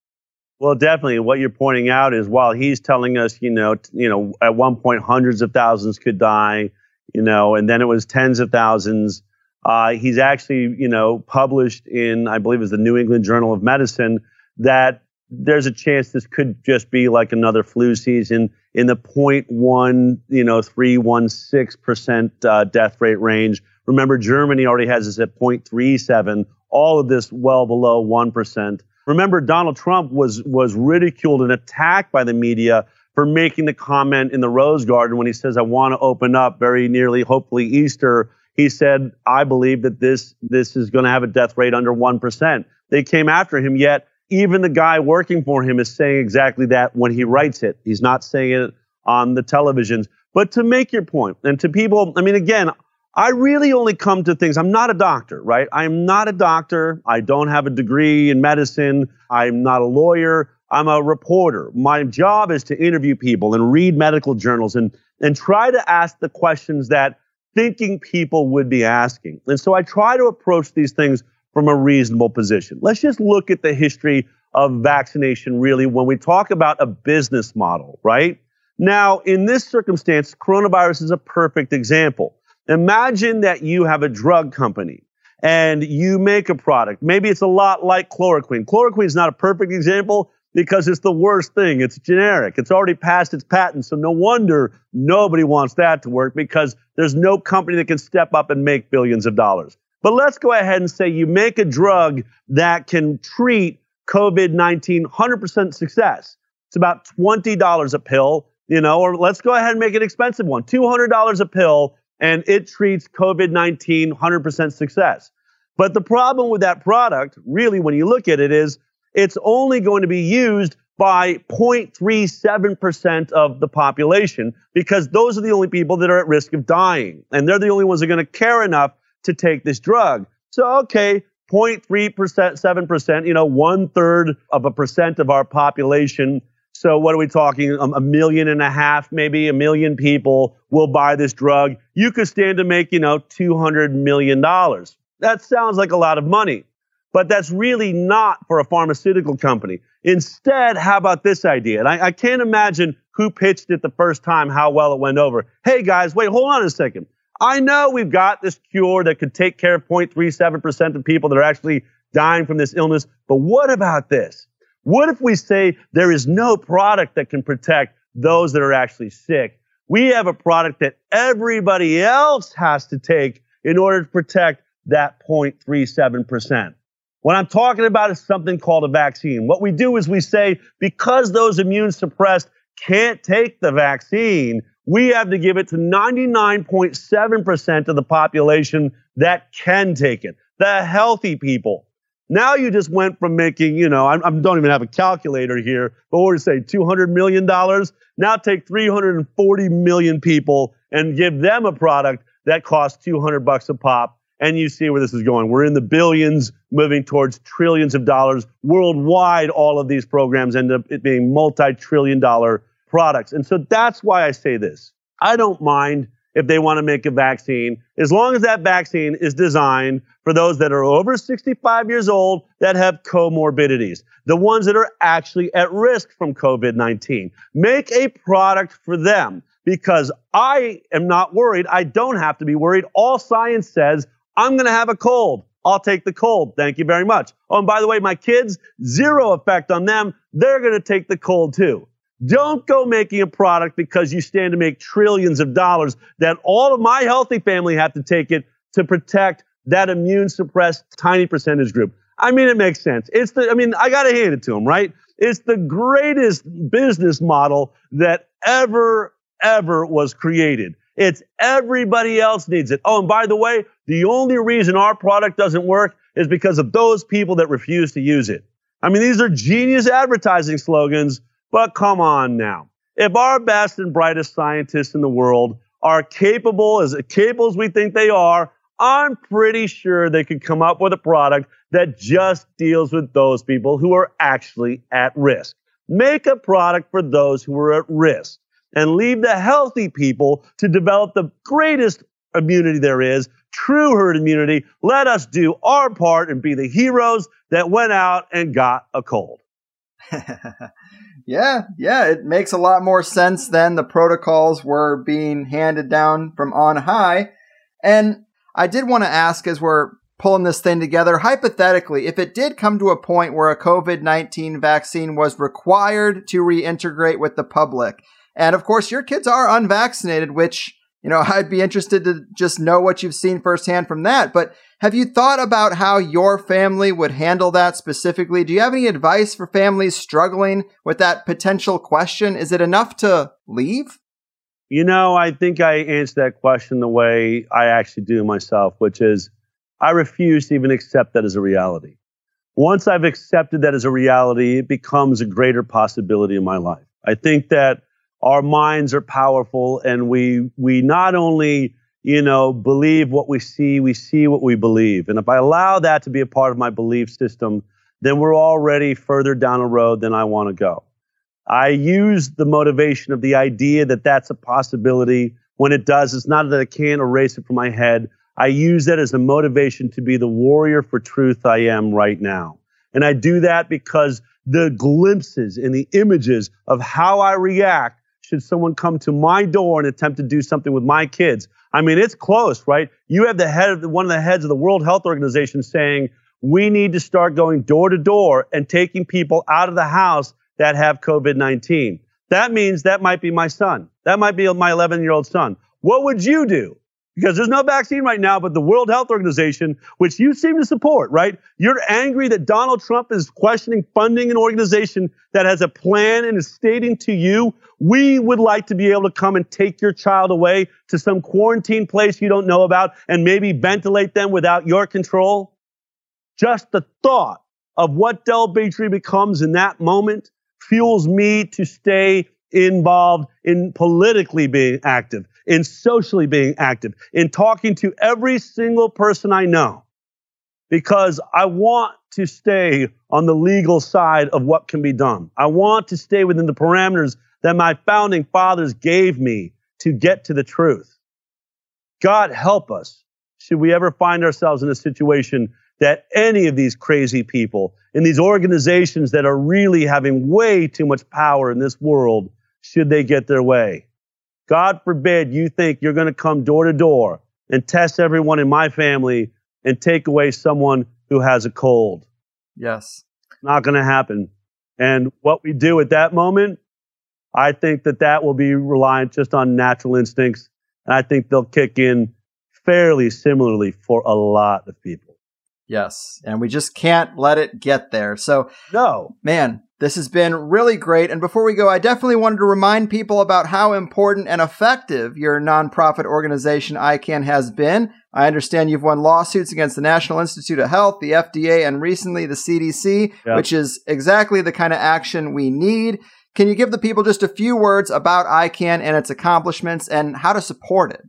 Well, definitely. What you're pointing out is while he's telling us, you know, t- you know, at one point hundreds of thousands could die, you know, and then it was tens of thousands uh, he's actually, you know, published in, I believe, is the New England Journal of Medicine that there's a chance this could just be like another flu season in the 0.1, you know, 316 percent uh, death rate range. Remember, Germany already has this at 0.37. All of this well below one percent. Remember, Donald Trump was was ridiculed and attacked by the media for making the comment in the Rose Garden when he says, "I want to open up very nearly, hopefully Easter." He said, I believe that this, this is going to have a death rate under 1%. They came after him, yet even the guy working for him is saying exactly that when he writes it. He's not saying it on the televisions. But to make your point, and to people, I mean, again, I really only come to things. I'm not a doctor, right? I'm not a doctor. I don't have a degree in medicine. I'm not a lawyer. I'm a reporter. My job is to interview people and read medical journals and, and try to ask the questions that thinking people would be asking. And so I try to approach these things from a reasonable position. Let's just look at the history of vaccination really when we talk about a business model, right? Now, in this circumstance, coronavirus is a perfect example. Imagine that you have a drug company and you make a product. Maybe it's a lot like chloroquine. Chloroquine is not a perfect example because it's the worst thing. It's generic. It's already passed its patent. So no wonder nobody wants that to work because there's no company that can step up and make billions of dollars. But let's go ahead and say you make a drug that can treat COVID 19 100% success. It's about $20 a pill, you know, or let's go ahead and make an expensive one $200 a pill, and it treats COVID 19 100% success. But the problem with that product, really, when you look at it, is it's only going to be used by 0.37% of the population because those are the only people that are at risk of dying. And they're the only ones that are going to care enough to take this drug. So, okay, 0.3%, 7%, you know, one third of a percent of our population. So, what are we talking? Um, a million and a half, maybe a million people will buy this drug. You could stand to make, you know, $200 million. That sounds like a lot of money. But that's really not for a pharmaceutical company. Instead, how about this idea? And I, I can't imagine who pitched it the first time, how well it went over. Hey guys, wait, hold on a second. I know we've got this cure that could take care of 0.37% of people that are actually dying from this illness, but what about this? What if we say there is no product that can protect those that are actually sick? We have a product that everybody else has to take in order to protect that 0.37%. What I'm talking about is something called a vaccine. What we do is we say, because those immune suppressed can't take the vaccine, we have to give it to 99.7% of the population that can take it, the healthy people. Now you just went from making, you know, I, I don't even have a calculator here, but would you say, $200 million? Now take 340 million people and give them a product that costs 200 bucks a pop. And you see where this is going. We're in the billions, moving towards trillions of dollars. Worldwide, all of these programs end up being multi trillion dollar products. And so that's why I say this. I don't mind if they want to make a vaccine, as long as that vaccine is designed for those that are over 65 years old that have comorbidities, the ones that are actually at risk from COVID 19. Make a product for them because I am not worried. I don't have to be worried. All science says I'm going to have a cold. I'll take the cold. Thank you very much. Oh, and by the way, my kids, zero effect on them. They're going to take the cold too. Don't go making a product because you stand to make trillions of dollars that all of my healthy family have to take it to protect that immune suppressed tiny percentage group. I mean, it makes sense. It's the, I mean, I got to hand it to them, right? It's the greatest business model that ever, ever was created. It's everybody else needs it. Oh, and by the way, the only reason our product doesn't work is because of those people that refuse to use it. I mean, these are genius advertising slogans but come on now. If our best and brightest scientists in the world are capable, as capable as we think they are, I'm pretty sure they could come up with a product that just deals with those people who are actually at risk. Make a product for those who are at risk and leave the healthy people to develop the greatest immunity there is, true herd immunity. Let us do our part and be the heroes that went out and got a cold. Yeah, yeah, it makes a lot more sense than the protocols were being handed down from on high. And I did want to ask as we're pulling this thing together, hypothetically, if it did come to a point where a COVID 19 vaccine was required to reintegrate with the public, and of course, your kids are unvaccinated, which you know, I'd be interested to just know what you've seen firsthand from that. But have you thought about how your family would handle that specifically? Do you have any advice for families struggling with that potential question? Is it enough to leave? You know, I think I answer that question the way I actually do myself, which is I refuse to even accept that as a reality. Once I've accepted that as a reality, it becomes a greater possibility in my life. I think that our minds are powerful and we we not only you know believe what we see we see what we believe. And if i allow that to be a part of my belief system then we're already further down a road than i want to go. I use the motivation of the idea that that's a possibility. When it does it's not that i can't erase it from my head. I use that as a motivation to be the warrior for truth i am right now. And i do that because the glimpses and the images of how i react should someone come to my door and attempt to do something with my kids. I mean, it's close, right? You have the head of the, one of the heads of the World Health Organization saying we need to start going door to door and taking people out of the house that have COVID 19. That means that might be my son. That might be my 11 year old son. What would you do? Because there's no vaccine right now, but the World Health Organization, which you seem to support, right? You're angry that Donald Trump is questioning funding an organization that has a plan and is stating to you, we would like to be able to come and take your child away to some quarantine place you don't know about and maybe ventilate them without your control. Just the thought of what Del Bigtree becomes in that moment fuels me to stay involved in politically being active in socially being active, in talking to every single person I know, because I want to stay on the legal side of what can be done. I want to stay within the parameters that my founding fathers gave me to get to the truth. God help us should we ever find ourselves in a situation that any of these crazy people in these organizations that are really having way too much power in this world, should they get their way. God forbid you think you're going to come door to door and test everyone in my family and take away someone who has a cold. Yes. Not going to happen. And what we do at that moment, I think that that will be reliant just on natural instincts. And I think they'll kick in fairly similarly for a lot of people. Yes. And we just can't let it get there. So, no. Man, this has been really great. And before we go, I definitely wanted to remind people about how important and effective your nonprofit organization ICAN has been. I understand you've won lawsuits against the National Institute of Health, the FDA, and recently the CDC, yep. which is exactly the kind of action we need. Can you give the people just a few words about ICAN and its accomplishments and how to support it?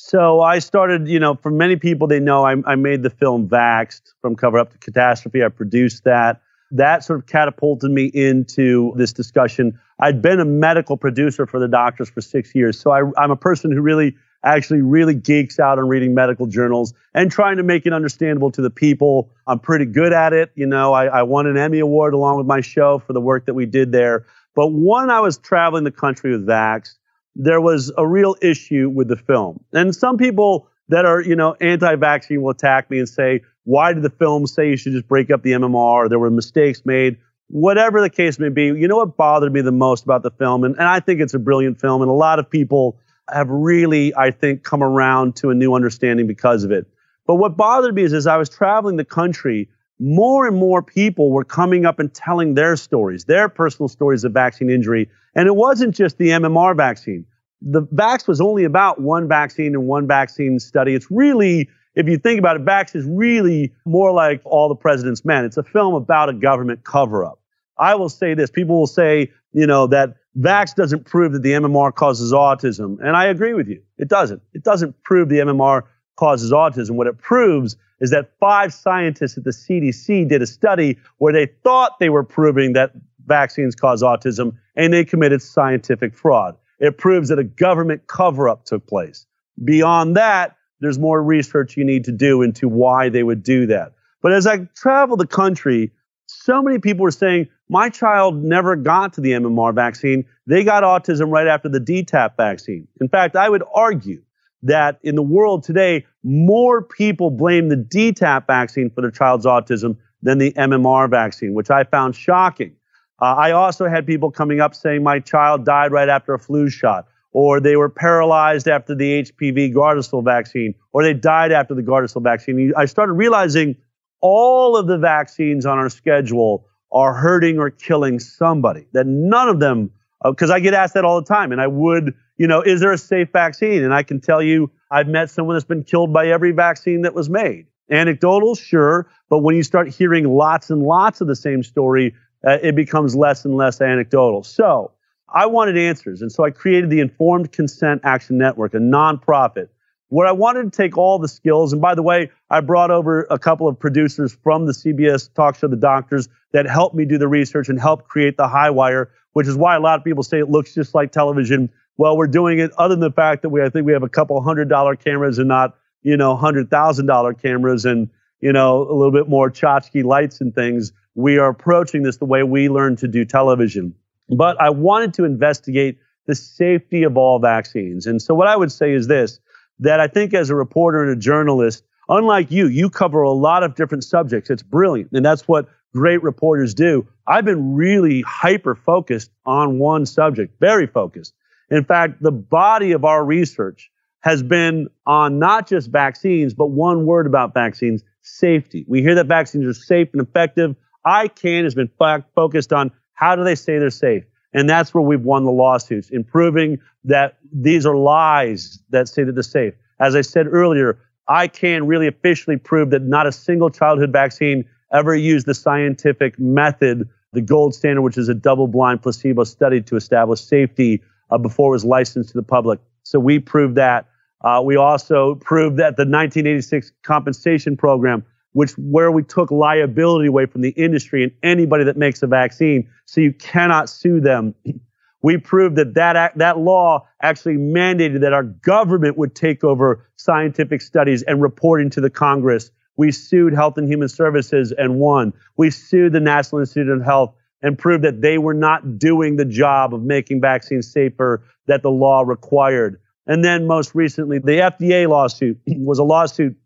So I started, you know, for many people, they know I, I made the film Vaxxed from Cover Up to Catastrophe. I produced that. That sort of catapulted me into this discussion. I'd been a medical producer for the doctors for six years. So I, I'm a person who really actually really geeks out on reading medical journals and trying to make it understandable to the people. I'm pretty good at it. You know, I, I won an Emmy Award along with my show for the work that we did there. But when I was traveling the country with Vaxxed, there was a real issue with the film. And some people that are, you know, anti-vaccine will attack me and say, why did the film say you should just break up the MMR? There were mistakes made. Whatever the case may be, you know what bothered me the most about the film? And, and I think it's a brilliant film. And a lot of people have really, I think, come around to a new understanding because of it. But what bothered me is as I was traveling the country, more and more people were coming up and telling their stories, their personal stories of vaccine injury. And it wasn't just the MMR vaccine. The Vaxxed was only about one vaccine and one vaccine study. It's really, if you think about it, Vaxxed is really more like All the President's Men. It's a film about a government cover up. I will say this people will say, you know, that Vaxxed doesn't prove that the MMR causes autism. And I agree with you. It doesn't. It doesn't prove the MMR causes autism. What it proves is that five scientists at the CDC did a study where they thought they were proving that vaccines cause autism and they committed scientific fraud. It proves that a government cover up took place. Beyond that, there's more research you need to do into why they would do that. But as I travel the country, so many people were saying, my child never got to the MMR vaccine. They got autism right after the DTaP vaccine. In fact, I would argue that in the world today, more people blame the DTaP vaccine for their child's autism than the MMR vaccine, which I found shocking. Uh, I also had people coming up saying my child died right after a flu shot, or they were paralyzed after the HPV Gardasil vaccine, or they died after the Gardasil vaccine. I started realizing all of the vaccines on our schedule are hurting or killing somebody, that none of them, because uh, I get asked that all the time, and I would you know, is there a safe vaccine? And I can tell you, I've met someone that's been killed by every vaccine that was made. Anecdotal, sure, but when you start hearing lots and lots of the same story, uh, it becomes less and less anecdotal. So I wanted answers. And so I created the Informed Consent Action Network, a nonprofit, where I wanted to take all the skills. And by the way, I brought over a couple of producers from the CBS talk show, The Doctors, that helped me do the research and help create the HighWire, which is why a lot of people say it looks just like television well, we're doing it other than the fact that we, I think we have a couple hundred dollar cameras and not, you know, hundred thousand dollar cameras and, you know, a little bit more tchotchke lights and things. We are approaching this the way we learned to do television. But I wanted to investigate the safety of all vaccines. And so what I would say is this, that I think as a reporter and a journalist, unlike you, you cover a lot of different subjects. It's brilliant. And that's what great reporters do. I've been really hyper focused on one subject, very focused. In fact, the body of our research has been on not just vaccines, but one word about vaccines safety. We hear that vaccines are safe and effective. ICAN has been focused on how do they say they're safe? And that's where we've won the lawsuits, improving that these are lies that say that they're safe. As I said earlier, ICAN really officially proved that not a single childhood vaccine ever used the scientific method, the gold standard, which is a double blind placebo study to establish safety uh, before it was licensed to the public. So we proved that. Uh, we also proved that the 1986 compensation program, which where we took liability away from the industry and anybody that makes a vaccine, so you cannot sue them. We proved that that, that law actually mandated that our government would take over scientific studies and reporting to the Congress We sued Health and Human Services and won. We sued the National Institute of Health and proved that they were not doing the job of making vaccines safer that the law required. And then most recently, the FDA lawsuit was a lawsuit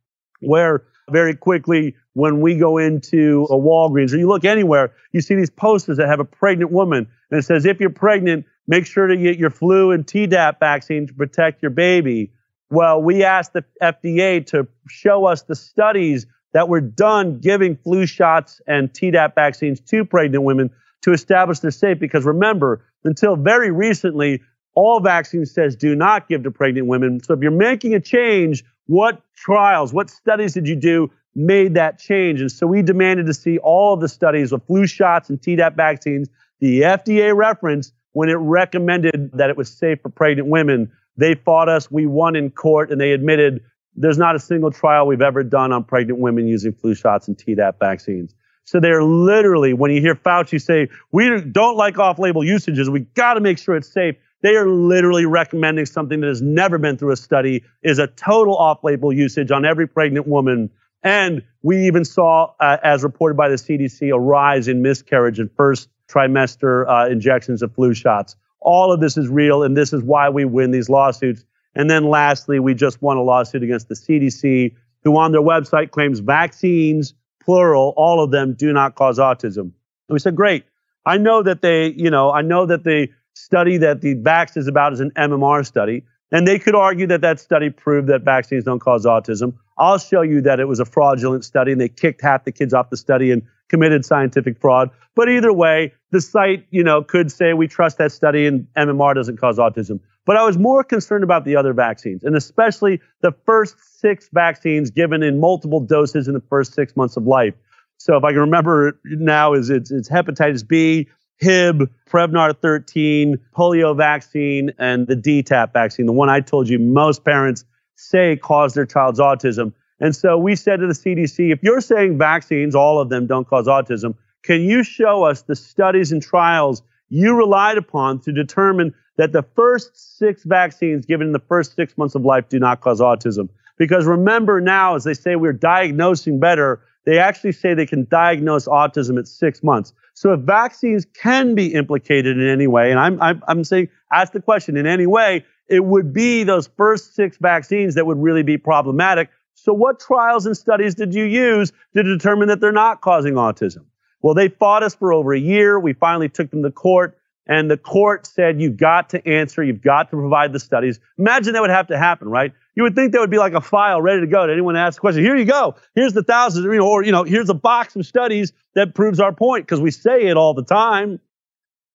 where very quickly when we go into a Walgreens or you look anywhere, you see these posters that have a pregnant woman and it says, if you're pregnant, make sure to get your flu and Tdap vaccine to protect your baby. Well, we asked the FDA to show us the studies that were done giving flu shots and Tdap vaccines to pregnant women to establish they're safe. Because remember, until very recently, all vaccines says do not give to pregnant women. So if you're making a change, what trials, what studies did you do made that change? And so we demanded to see all of the studies of flu shots and Tdap vaccines. The FDA referenced when it recommended that it was safe for pregnant women. They fought us. We won in court, and they admitted there's not a single trial we've ever done on pregnant women using flu shots and Tdap vaccines. So they're literally, when you hear Fauci say, we don't like off label usages, we got to make sure it's safe. They are literally recommending something that has never been through a study is a total off-label usage on every pregnant woman. And we even saw, uh, as reported by the CDC, a rise in miscarriage in first trimester uh, injections of flu shots. All of this is real, and this is why we win these lawsuits. And then lastly, we just won a lawsuit against the CDC, who on their website claims vaccines, plural, all of them do not cause autism. And we said, great. I know that they, you know, I know that the study that the vax is about is an MMR study. And they could argue that that study proved that vaccines don't cause autism. I'll show you that it was a fraudulent study and they kicked half the kids off the study and committed scientific fraud. But either way, the site, you know, could say we trust that study and MMR doesn't cause autism. But I was more concerned about the other vaccines and especially the first six vaccines given in multiple doses in the first six months of life. So if I can remember now, is it's, it's hepatitis B, Hib, Prevnar 13, polio vaccine, and the DTaP vaccine, the one I told you most parents say caused their child's autism. And so we said to the CDC, if you're saying vaccines, all of them don't cause autism, can you show us the studies and trials you relied upon to determine that the first six vaccines given in the first six months of life do not cause autism? Because remember now, as they say we're diagnosing better, they actually say they can diagnose autism at six months. So if vaccines can be implicated in any way, and I'm, I'm, I'm saying, ask the question in any way, it would be those first six vaccines that would really be problematic. So what trials and studies did you use to determine that they're not causing autism? Well, they fought us for over a year. We finally took them to court. And the court said, you've got to answer, you've got to provide the studies. Imagine that would have to happen, right? You would think there would be like a file ready to go to anyone ask a question. Here you go. Here's the thousands, or, you know, here's a box of studies that proves our point because we say it all the time.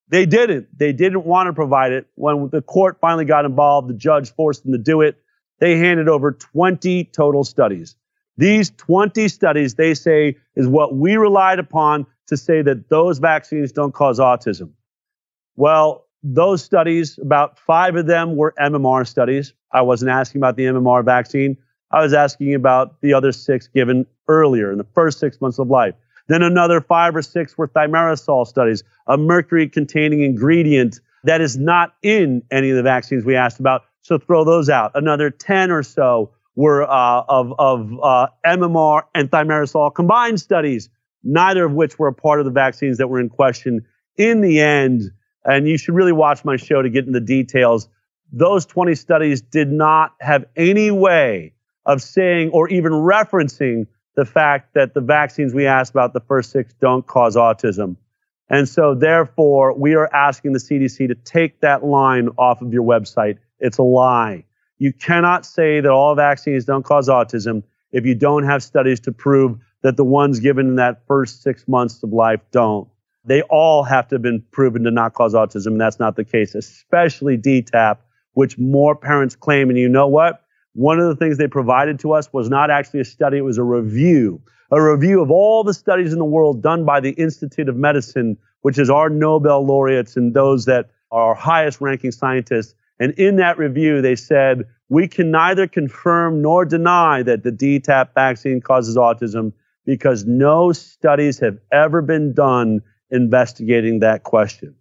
They didn't. They didn't want to provide it. When the court finally got involved, the judge forced them to do it. They handed over 20 total studies. These 20 studies, they say, is what we relied upon to say that those vaccines don't cause autism. Well, those studies, about five of them were MMR studies. I wasn't asking about the MMR vaccine. I was asking about the other six given earlier in the first six months of life. Then another five or six were thimerosal studies, a mercury containing ingredient that is not in any of the vaccines we asked about. So throw those out. Another 10 or so were uh, of, of uh, MMR and thimerosal combined studies, neither of which were a part of the vaccines that were in question. In the end, and you should really watch my show to get into the details. Those 20 studies did not have any way of saying or even referencing the fact that the vaccines we asked about, the first six, don't cause autism. And so, therefore, we are asking the CDC to take that line off of your website. It's a lie. You cannot say that all vaccines don't cause autism if you don't have studies to prove that the ones given in that first six months of life don't they all have to have been proven to not cause autism. And that's not the case, especially DTaP, which more parents claim. And you know what? One of the things they provided to us was not actually a study, it was a review, a review of all the studies in the world done by the Institute of Medicine, which is our Nobel laureates and those that are our highest ranking scientists. And in that review, they said, we can neither confirm nor deny that the DTaP vaccine causes autism because no studies have ever been done investigating that question.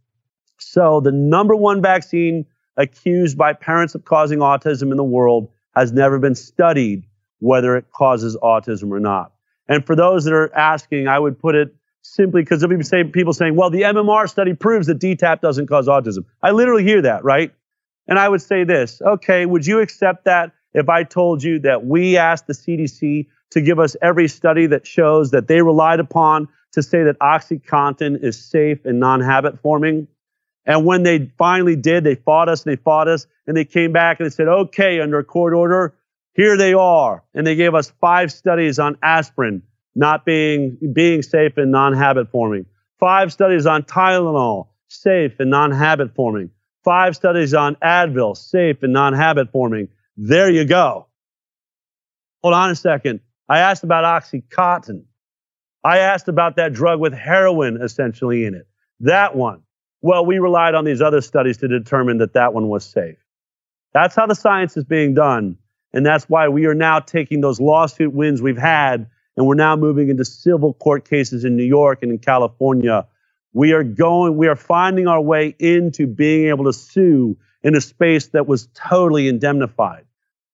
So, the number one vaccine accused by parents of causing autism in the world has never been studied whether it causes autism or not. And for those that are asking, I would put it simply because there'll be people saying, well, the MMR study proves that DTaP doesn't cause autism. I literally hear that, right? And I would say this okay, would you accept that if I told you that we asked the CDC to give us every study that shows that they relied upon to say that OxyContin is safe and non habit forming? And when they finally did, they fought us and they fought us and they came back and they said, okay, under court order, here they are. And they gave us five studies on aspirin not being, being safe and non habit forming, five studies on Tylenol, safe and non habit forming, five studies on Advil, safe and non habit forming. There you go. Hold on a second. I asked about Oxycontin. I asked about that drug with heroin essentially in it. That one. Well, we relied on these other studies to determine that that one was safe. That's how the science is being done. And that's why we are now taking those lawsuit wins we've had and we're now moving into civil court cases in New York and in California. We are going, we are finding our way into being able to sue in a space that was totally indemnified.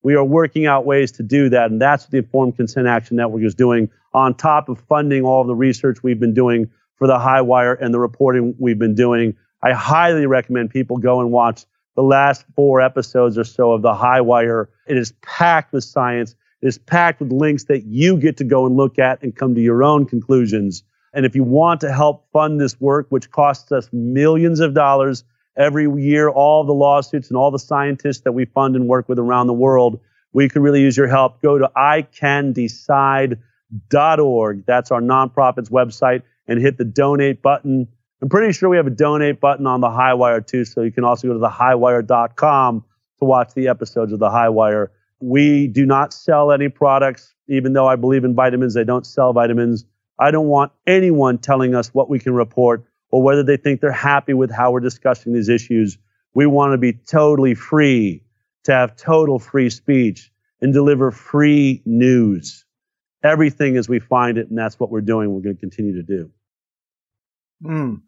We are working out ways to do that, and that's what the Informed Consent Action Network is doing, on top of funding all the research we've been doing for the HighWire and the reporting we've been doing. I highly recommend people go and watch the last four episodes or so of the HighWire. It is packed with science. It is packed with links that you get to go and look at and come to your own conclusions. And if you want to help fund this work, which costs us millions of dollars every year, all the lawsuits and all the scientists that we fund and work with around the world, we could really use your help. Go to icandecide.org. That's our nonprofit's website and hit the donate button. I'm pretty sure we have a donate button on the HighWire too, so you can also go to the highwire.com to watch the episodes of the HighWire. We do not sell any products, even though I believe in vitamins, they don't sell vitamins. I don't want anyone telling us what we can report or whether they think they're happy with how we're discussing these issues. We want to be totally free, to have total free speech and deliver free news. Everything as we find it, and that's what we're doing. We're going to continue to do. Mm.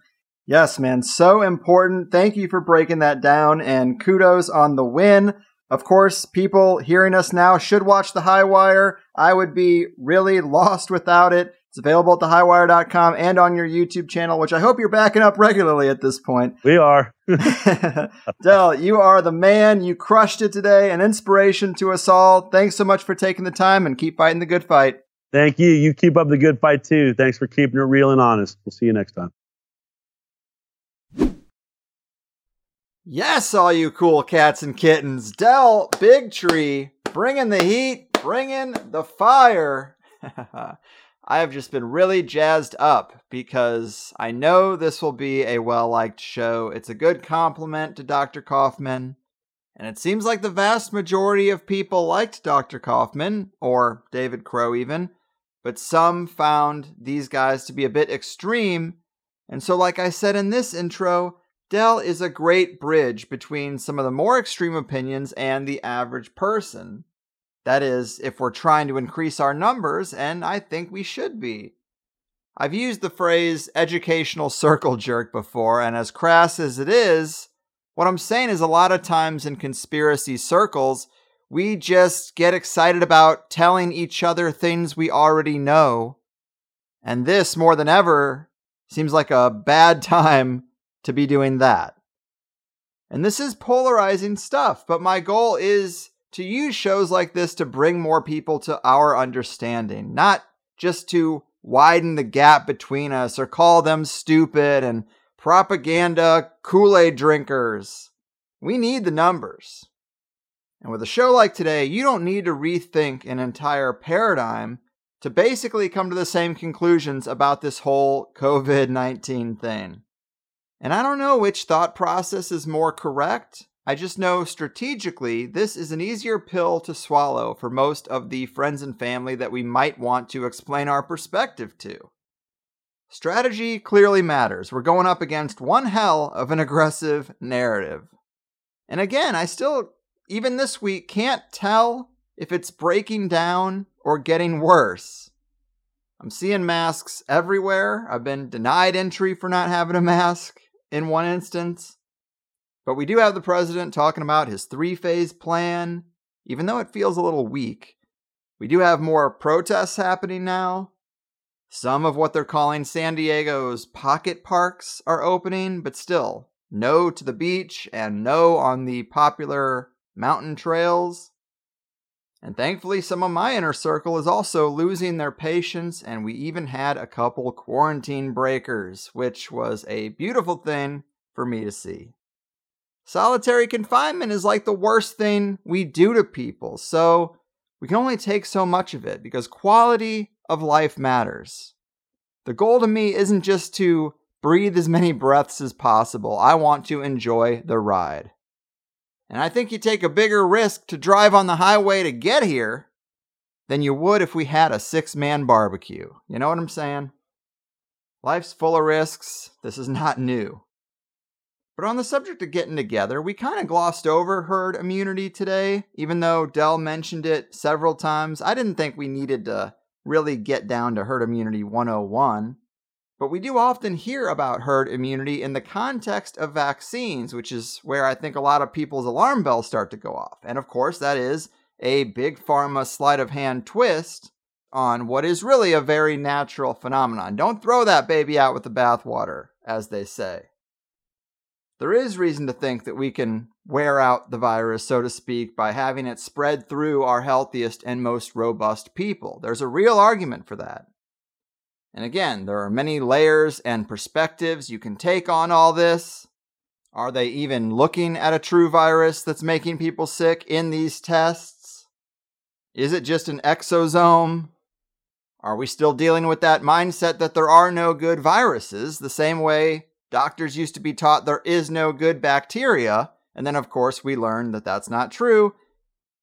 Yes, man. So important. Thank you for breaking that down and kudos on the win. Of course, people hearing us now should watch The HighWire. I would be really lost without it. It's available at thehighwire.com and on your YouTube channel, which I hope you're backing up regularly at this point. We are. Del, you are the man. You crushed it today. An inspiration to us all. Thanks so much for taking the time and keep fighting the good fight. Thank you. You keep up the good fight too. Thanks for keeping it real and honest. We'll see you next time. Yes, all you cool cats and kittens. Del, Big Tree, bringing the heat, bringing the fire. I have just been really jazzed up because I know this will be a well liked show. It's a good compliment to Dr. Kaufman. And it seems like the vast majority of people liked Dr. Kaufman, or David Crowe even, but some found these guys to be a bit extreme. And so, like I said in this intro, Del is a great bridge between some of the more extreme opinions and the average person. That is, if we're trying to increase our numbers, and I think we should be. I've used the phrase educational circle jerk before, and as crass as it is, what I'm saying is a lot of times in conspiracy circles, we just get excited about telling each other things we already know. And this, more than ever, seems like a bad time to be doing that. And this is polarizing stuff, but my goal is to use shows like this to bring more people to our understanding, not just to widen the gap between us or call them stupid and propaganda Kool Aid drinkers. We need the numbers. And with a show like today, you don't need to rethink an entire paradigm to basically come to the same conclusions about this whole COVID 19 thing. And I don't know which thought process is more correct. I just know strategically, this is an easier pill to swallow for most of the friends and family that we might want to explain our perspective to. Strategy clearly matters. We're going up against one hell of an aggressive narrative. And again, I still, even this week, can't tell if it's breaking down or getting worse. I'm seeing masks everywhere. I've been denied entry for not having a mask in one instance. But we do have the president talking about his three phase plan, even though it feels a little weak. We do have more protests happening now. Some of what they're calling San Diego's pocket parks are opening, but still, no to the beach and no on the popular mountain trails. And thankfully, some of my inner circle is also losing their patience, and we even had a couple quarantine breakers, which was a beautiful thing for me to see. Solitary confinement is like the worst thing we do to people, so we can only take so much of it because quality of life matters. The goal to me isn't just to breathe as many breaths as possible, I want to enjoy the ride. And I think you take a bigger risk to drive on the highway to get here than you would if we had a six man barbecue. You know what I'm saying? Life's full of risks. This is not new. But on the subject of getting together, we kind of glossed over herd immunity today, even though Del mentioned it several times. I didn't think we needed to really get down to herd immunity 101. But we do often hear about herd immunity in the context of vaccines, which is where I think a lot of people's alarm bells start to go off. And of course, that is a big pharma sleight of hand twist on what is really a very natural phenomenon. Don't throw that baby out with the bathwater, as they say. There is reason to think that we can wear out the virus, so to speak, by having it spread through our healthiest and most robust people. There's a real argument for that. And again, there are many layers and perspectives you can take on all this. Are they even looking at a true virus that's making people sick in these tests? Is it just an exosome? Are we still dealing with that mindset that there are no good viruses, the same way doctors used to be taught there is no good bacteria? And then, of course, we learn that that's not true.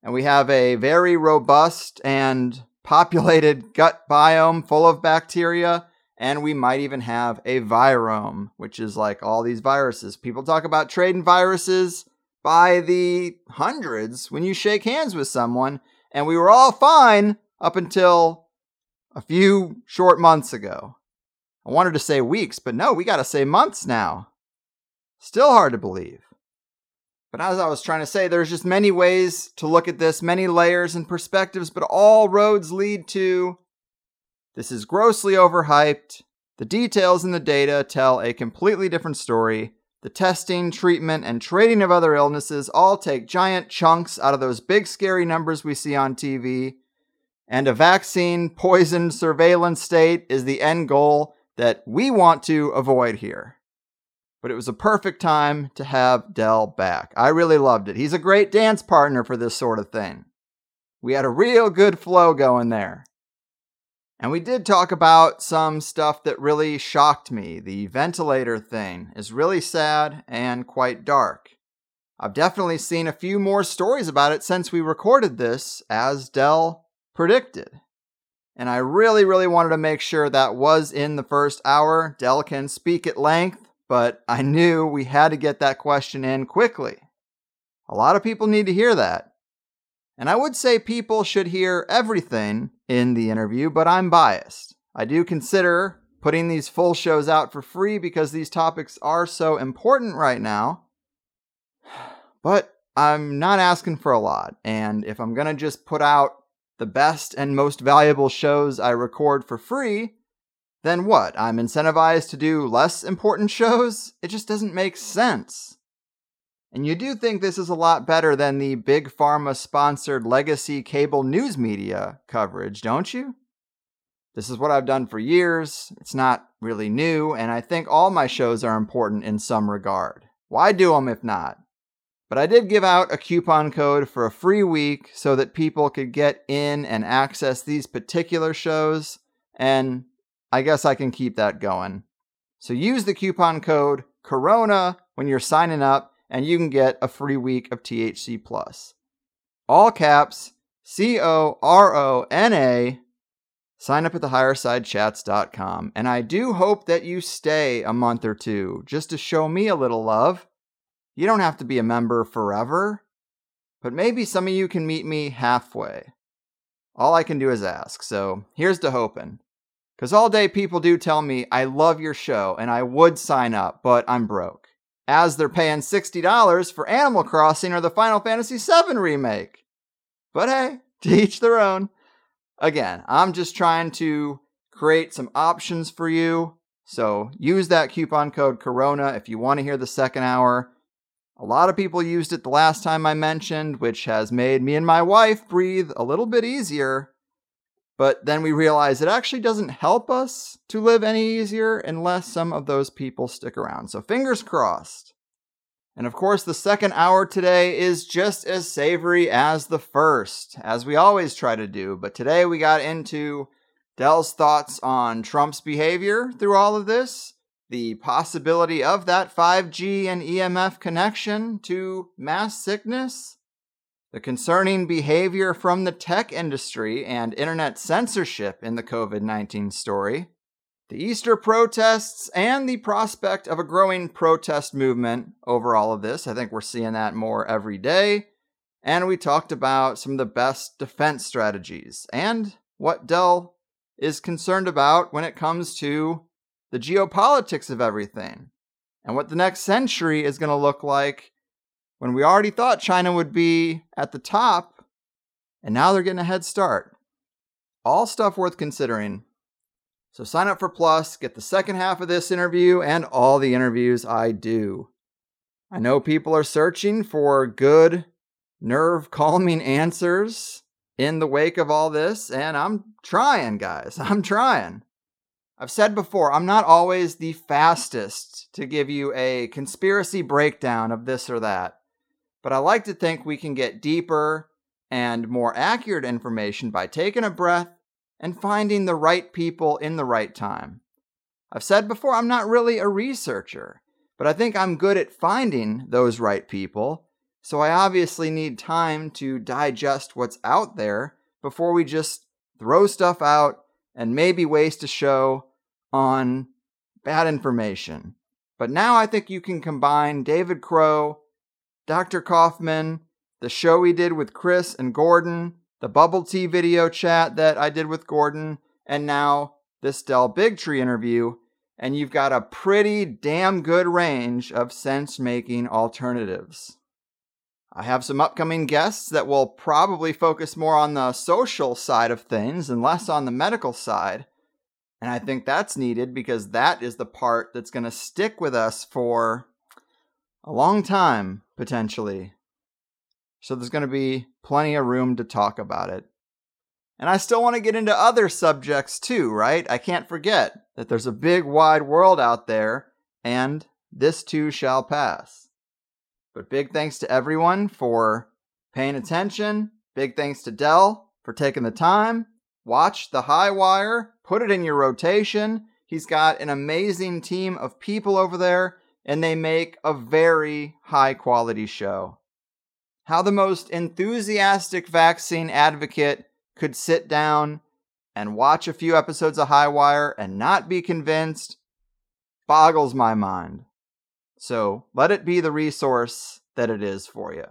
And we have a very robust and populated gut biome full of bacteria, and we might even have a virome, which is like all these viruses. People talk about trading viruses by the hundreds when you shake hands with someone, and we were all fine up until a few short months ago. I wanted to say weeks, but no, we got to say months now. Still hard to believe. But as I was trying to say, there's just many ways to look at this, many layers and perspectives, but all roads lead to this is grossly overhyped. The details in the data tell a completely different story. The testing, treatment, and trading of other illnesses all take giant chunks out of those big scary numbers we see on TV. And a vaccine poisoned surveillance state is the end goal that we want to avoid here but it was a perfect time to have Del back. I really loved it. He's a great dance partner for this sort of thing. We had a real good flow going there. And we did talk about some stuff that really shocked me. The ventilator thing is really sad and quite dark. I've definitely seen a few more stories about it since we recorded this, as Del predicted. And I really, really wanted to make sure that was in the first hour. Del can speak at length but I knew we had to get that question in quickly. A lot of people need to hear that. And I would say people should hear everything in the interview, but I'm biased. I do consider putting these full shows out for free because these topics are so important right now. But I'm not asking for a lot. And if I'm going to just put out the best and most valuable shows I record for free, then what? I'm incentivized to do less important shows? It just doesn't make sense. And you do think this is a lot better than the big pharma sponsored legacy cable news media coverage, don't you? This is what I've done for years. It's not really new, and I think all my shows are important in some regard. Why do them if not? But I did give out a coupon code for a free week so that people could get in and access these particular shows. And I guess I can keep that going. So use the coupon code Corona when you're signing up, and you can get a free week of THC Plus. All caps C O R O N A. Sign up at thehighersidechats.com. And I do hope that you stay a month or two just to show me a little love. You don't have to be a member forever, but maybe some of you can meet me halfway. All I can do is ask, so here's to hoping. Because all day people do tell me, I love your show and I would sign up, but I'm broke. As they're paying $60 for Animal Crossing or the Final Fantasy VII remake. But hey, to each their own. Again, I'm just trying to create some options for you. So use that coupon code Corona if you want to hear the second hour. A lot of people used it the last time I mentioned, which has made me and my wife breathe a little bit easier. But then we realized it actually doesn't help us to live any easier unless some of those people stick around. So fingers crossed. And of course, the second hour today is just as savory as the first, as we always try to do. But today we got into Del's thoughts on Trump's behavior through all of this, the possibility of that 5G and EMF connection to mass sickness, the concerning behavior from the tech industry and internet censorship in the COVID 19 story, the Easter protests, and the prospect of a growing protest movement over all of this. I think we're seeing that more every day. And we talked about some of the best defense strategies and what Del is concerned about when it comes to the geopolitics of everything and what the next century is going to look like when we already thought China would be at the top and now they're getting a head start. All stuff worth considering so sign up for Plus, get the second half of this interview and all the interviews I do. I know people are searching for good, nerve calming answers in the wake of all this, and I'm trying, guys. I'm trying. I've said before, I'm not always the fastest to give you a conspiracy breakdown of this or that, but I like to think we can get deeper and more accurate information by taking a breath and finding the right people in the right time. I've said before, I'm not really a researcher, but I think I'm good at finding those right people, so I obviously need time to digest what's out there before we just throw stuff out and maybe waste a show on bad information. But now I think you can combine David Crowe, Dr. Kaufman, the show we did with Chris and Gordon, the bubble tea video chat that I did with Gordon, and now this Del Bigtree interview, and you've got a pretty damn good range of sense making alternatives. I have some upcoming guests that will probably focus more on the social side of things and less on the medical side. And I think that's needed because that is the part that's going to stick with us for a long time, potentially. So there's going to be plenty of room to talk about it. And I still want to get into other subjects too, right? I can't forget that there's a big wide world out there, and this too shall pass. But big thanks to everyone for paying attention. Big thanks to Del for taking the time. Watch The HighWire, put it in your rotation. He's got an amazing team of people over there, and they make a very high quality show how the most enthusiastic vaccine advocate could sit down and watch a few episodes of HighWire and not be convinced boggles my mind. So let it be the resource that it is for you.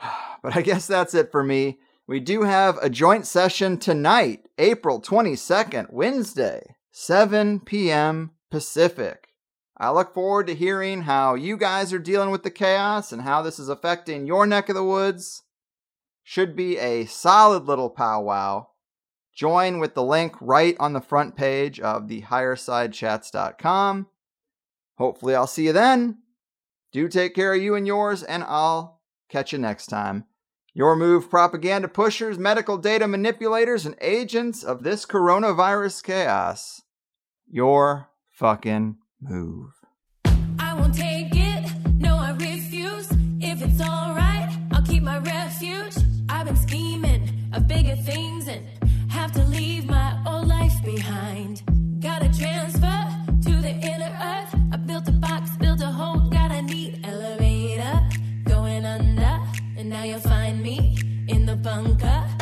But I guess that's it for me. We do have a joint session tonight, April 22nd, Wednesday, 7 p.m. Pacific. I look forward to hearing how you guys are dealing with the chaos and how this is affecting your neck of the woods. Should be a solid little powwow. Join with the link right on the front page of the highersidechats.com. Hopefully, I'll see you then. Do take care of you and yours, and I'll catch you next time. Your move propaganda pushers, medical data manipulators, and agents of this coronavirus chaos. Your fucking move. In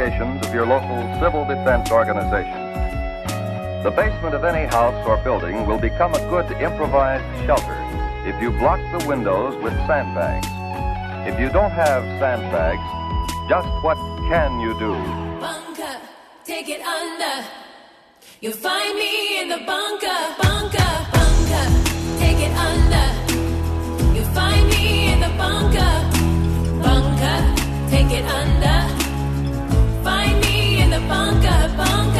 of your local civil defense organization. The basement of any house or building will become a good improvised shelter if you block the windows with sandbags. If you don't have sandbags, just what can you do? Bunker, take it under. You'll find me in the bunker, bunker, bunker. Take it under. You'll find me in the bunker, bunker. Take it under. Bunker, bunker.